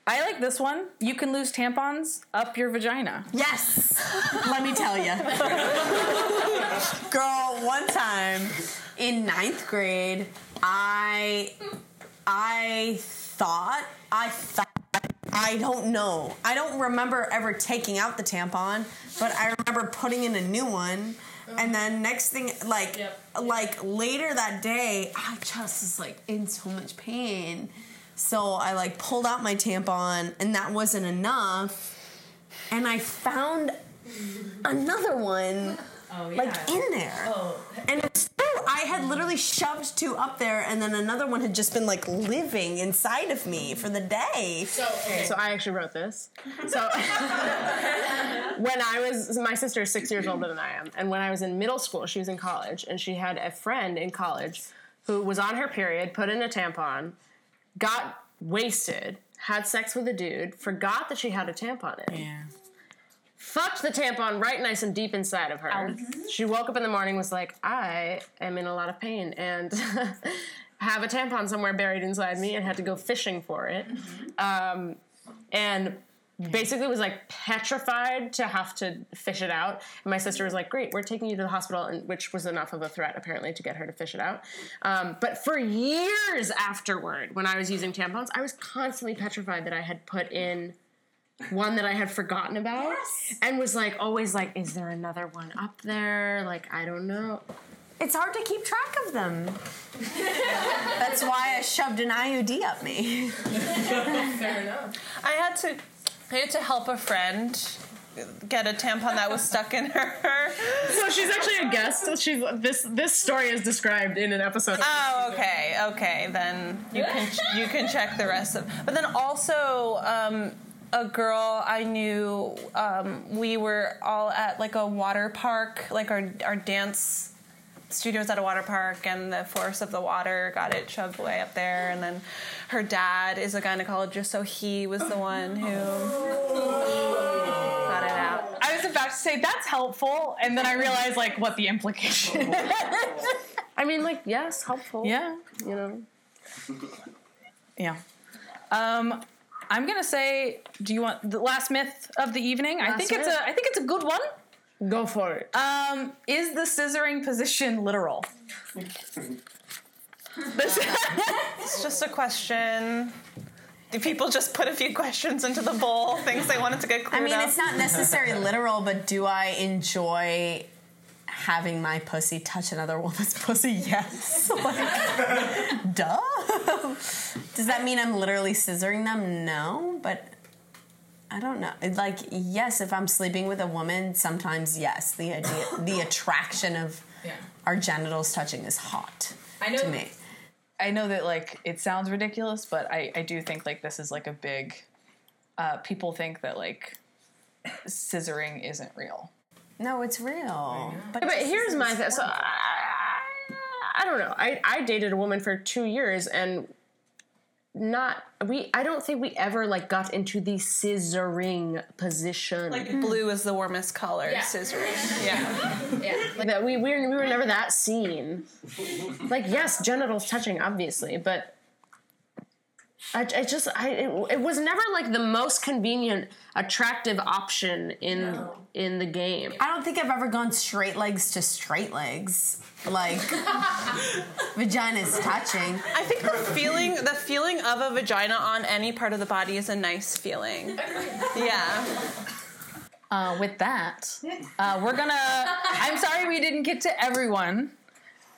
I like this one. You can lose tampons up your vagina. Yes. *laughs* Let me tell you. *laughs* Girl, one time in ninth grade, I I thought I thought I don't know. I don't remember ever taking out the tampon, but I remember putting in a new one. And then next thing, like, like later that day, I just was like in so much pain. So I like pulled out my tampon, and that wasn't enough. And I found another one, oh, like in there. Oh. And it's. I had literally shoved two up there, and then another one had just been like living inside of me for the day. So I actually wrote this. So *laughs* when I was, my sister is six years older than I am, and when I was in middle school, she was in college, and she had a friend in college who was on her period, put in a tampon, got wasted, had sex with a dude, forgot that she had a tampon in. Yeah. Fucked the tampon right nice and deep inside of her. She woke up in the morning was like, I am in a lot of pain and *laughs* have a tampon somewhere buried inside me and had to go fishing for it. Um, and basically was like petrified to have to fish it out. And my sister was like, "Great, we're taking you to the hospital," and which was enough of a threat apparently to get her to fish it out. Um, but for years afterward, when I was using tampons, I was constantly petrified that I had put in one that I had forgotten about, and was like always like, "Is there another one up there?" Like I don't know. It's hard to keep track of them. That's why I shoved an IUD up me. Fair enough. I had to, I had to help a friend get a tampon that was stuck in her. So she's actually a guest. She's this this story is described in an episode. Oh, okay, okay. Then you can you can check the rest of. But then also, um, a girl I knew. Um, we were all at like a water park, like our our dance studios at a water park, and the force of the water got it shoved way up there. And then her dad is a gynecologist, so he was the one who got it out. I was about to say that's helpful, and then I realized like what the implication. *laughs* I mean, like yes, helpful. yeah, you know. yeah. Um, I'm gonna say, do you want the last myth of the evening? I Last think it's a, I think it's a good one. Go for it. Um, is the scissoring position literal? This- *laughs* It's just a question. Do people just put a few questions into the bowl, things they wanted to get clear. I mean, up? it's not necessarily literal, but do I enjoy having my pussy touch another woman's *laughs* pussy? Yes. *laughs* Like, duh. Does that mean I'm literally scissoring them? No, but I don't know. Like, yes, if I'm sleeping with a woman, sometimes yes. The idea, the attraction of Yeah. our genitals touching is hot I know. to me. I know that like it sounds ridiculous, but I, I do think like this is like a big. Uh, people think that like scissoring isn't real. No, it's real. But, But here's my thing. So I, I don't know. I, I dated a woman for two years and not we. I don't think we ever like got into the scissoring position. like blue is the warmest color, scissoring. *laughs* Yeah. Like that we, we were we were never that scene. Like yes, genitals touching obviously, but I, I just I it, it was never like the most convenient, attractive option in in the game. I don't think I've ever gone straight legs to straight legs. Like *laughs* vagina's touching. I think the feeling the feeling of a vagina on any part of the body is a nice feeling. Yeah. Uh, with that, uh, we're gonna. I'm sorry we didn't get to everyone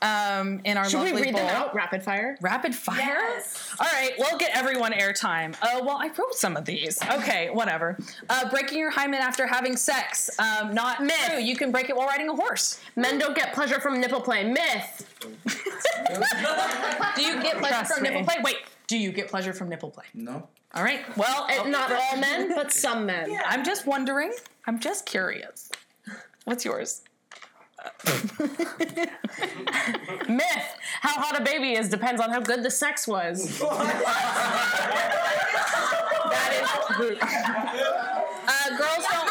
um, in our Should we lovely read them out rapid fire? Rapid fire? Yes. All right, we'll get everyone airtime. Uh, well, I wrote some of these. Okay, whatever. Uh, breaking your hymen after having sex. Um, not Myth. true. You can break it while riding a horse. Men don't get pleasure from nipple play. Myth. *laughs* Do you get pleasure Trust from me. nipple play? Wait, do you get pleasure from nipple play? No. All right, well, Not all men, but some men. I'm just wondering. I'm just curious. What's yours? *laughs* Myth. How hot a baby is depends on how good the sex was. *laughs* that is true. Uh, girls don't.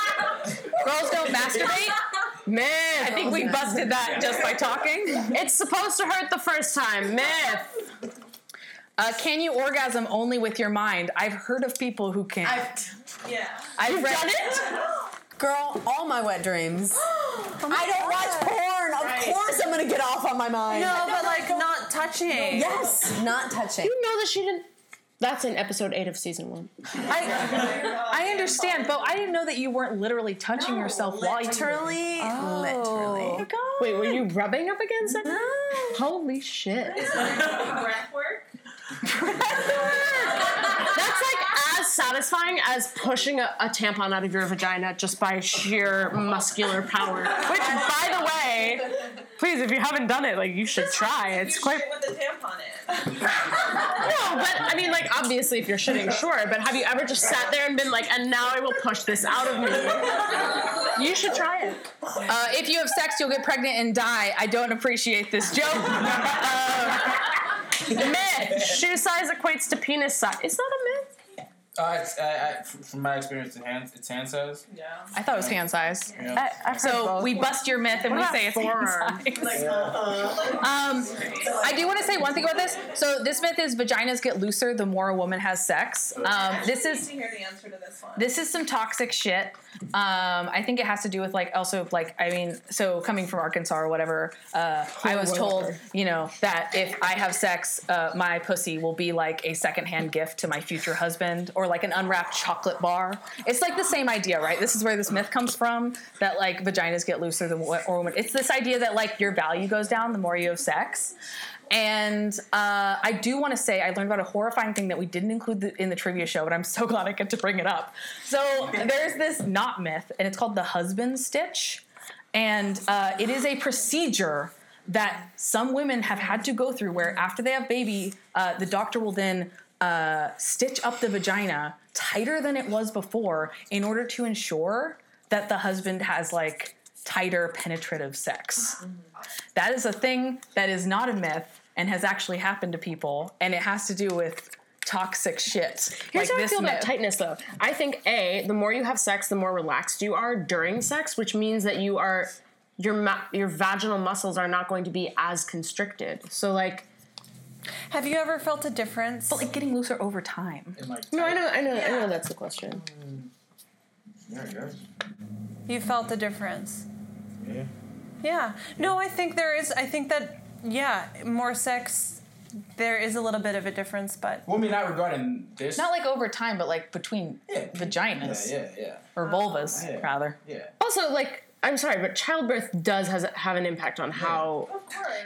Girls don't masturbate. Myth. I think we busted that just by talking. It's supposed to hurt the first time. Myth. Uh, can you orgasm only with your mind? I've heard of people who can. I've, Yeah. I've read done it? Girl, all my wet dreams. *gasps* Oh I don't watch porn. Of course I'm gonna get off on my mind. No, but like not touching. Yes, not touching. You know that she didn't. That's in episode eight of season one. I, I understand, but I didn't know that you weren't literally touching yourself while you. Literally, literally. Oh, Wait, were you rubbing up against it? Holy shit. Breath work. That's like as satisfying as pushing a, a tampon out of your vagina just by sheer muscular power. Which, by the way, please, if you haven't done it, like you should try. It's quite. with the tampon in. No, but I mean, like obviously, if you're shitting, sure. But have you ever just sat there and been like, and now I will push this out of me? You should try it. Uh, if you have sex, you'll get pregnant and die. I don't appreciate this joke. *laughs* Myth: shoe size equates to penis size. Is that a myth? Uh, it's, uh, I, f- from my experience, it's hand, it's hand size. Yeah. I thought it was hand size. Yeah. I, So we bust your myth and What we say it's hand forearm? size. Um, I do want to say one thing about this. So this myth is vaginas get looser the more a woman has sex. Um, this is to hear the answer to this one. this is some toxic shit. Um, I think it has to do with like also like I mean, so coming from Arkansas or whatever, uh, I was told you know that if I have sex, uh, my pussy will be like a secondhand gift to my future husband or like an unwrapped chocolate bar. It's like the same idea, right? This is where this myth comes from that like vaginas get looser than what or women. It's this idea that like your value goes down the more you have sex. And uh, I do want to say I learned about a horrifying thing that we didn't include the, in the trivia show, but I'm so *laughs* glad I get to bring it up. So there's this not myth, and it's called the husband stitch, and uh, it is a procedure that some women have had to go through where after they have baby, uh, the doctor will then uh, stitch up the vagina tighter than it was before in order to ensure that the husband has like tighter penetrative sex. That is a thing that is not a myth and has actually happened to people, and it has to do with toxic shit. Here's like how I this feel about tightness, though. I think a the more you have sex, the more relaxed you are during sex, which means that you are your ma- your vaginal muscles are not going to be as constricted. So like, Have you ever felt a difference? But like getting looser over time. And like, no, I know, I know, I know that's the question. Yeah, I guess. You felt a difference. Yeah. Yeah. No, I think there is. I think that yeah, more sex. There is a little bit of a difference, but Well, I mean, not regarding this. Not like over time, but like between Yeah. vaginas Yeah, yeah, yeah. or vulvas, Yeah. rather. Yeah. Also, like, I'm sorry, but childbirth does has have an impact on how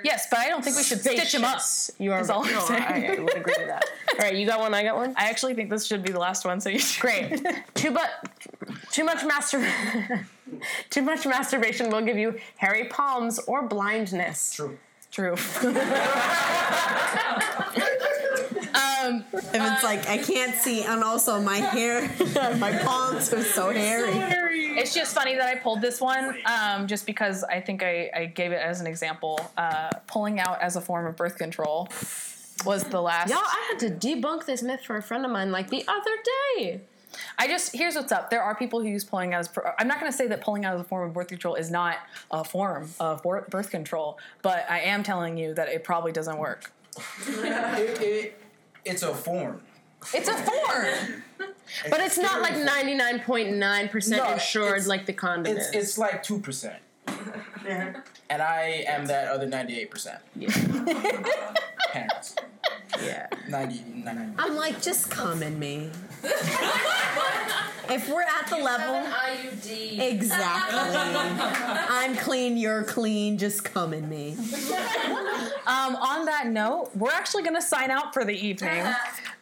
Yes, but I don't think we should stitch them up. spacious You are. Is all I'm no, saying. I, I would agree with that. *laughs* All right, you got one. I got one. I actually think this should be the last one. So you should. Great. *laughs* too but too much master *laughs* too much masturbation will give you hairy palms or blindness. True. True. *laughs* um, If it's like I can't see, and also my hair, *laughs* my palms are so hairy. It's just funny that I pulled this one, um, just because I think I, I gave it as an example. Uh, pulling out as a form of birth control was the last. Y'all, I had to debunk this myth for a friend of mine like the other day. I just here's what's up. There are people who use pulling out as. Pro- I'm not going to say that pulling out as a form of birth control is not a form of birth control, but I am telling you that it probably doesn't work. it, it, it's a form. It's a four. But it's not like 99.9% No, insured like the condom It's is. it's like two percent, and I am that other ninety eight percent. Yeah. Parents. yeah. 90, 90. I'm like, just come in me. *laughs* if we're at the level, IUD. exactly. *laughs* I'm clean, you're clean. Just come in me. *laughs* Um, on that note, we're actually going to sign out for the evening. *laughs*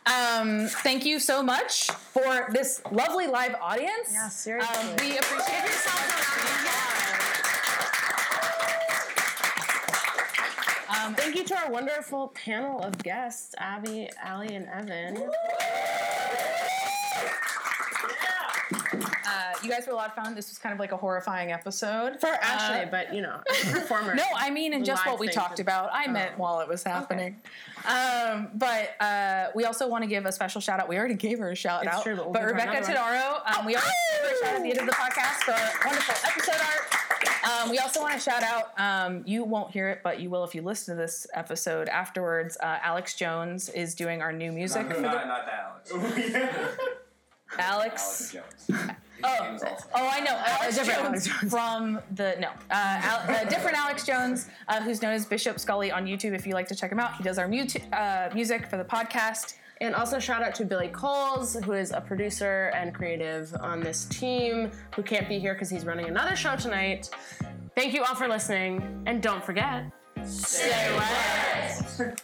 Um, thank you so much for this lovely live audience. Yeah, seriously. Um, we appreciate yourself. Um, thank you to our wonderful panel of guests, Abby, Allie, and Evan. Uh, you guys were a lot of fun. This was kind of like a horrifying episode For Ashley, but you know, as performer. *laughs* No, I mean, in just what we talked and- about. I meant while it was happening. Um, but uh, we also want to give a special shout out. We already gave her a shout It's out. true, but we'll but Rebecca another Tadaro, um, we always give her a shout out at the end of the podcast for wonderful episode art. Um, we also want to shout out, um, you won't hear it, but you will if you listen to this episode afterwards. Uh, Alex Jones is doing our new music for the. Not, not that *laughs* Alex. Alex. Jones. *laughs* Oh, oh, I know. Alex different Jones, Alex from the no, uh, Al, uh, different Alex Jones, uh, who's known as Bishop Scully on YouTube. If you like to check him out, he does our mu- uh, music for the podcast. And also shout out to Billy Coles, who is a producer and creative on this team, who can't be here because he's running another show tonight. Thank you all for listening, and don't forget, stay wet.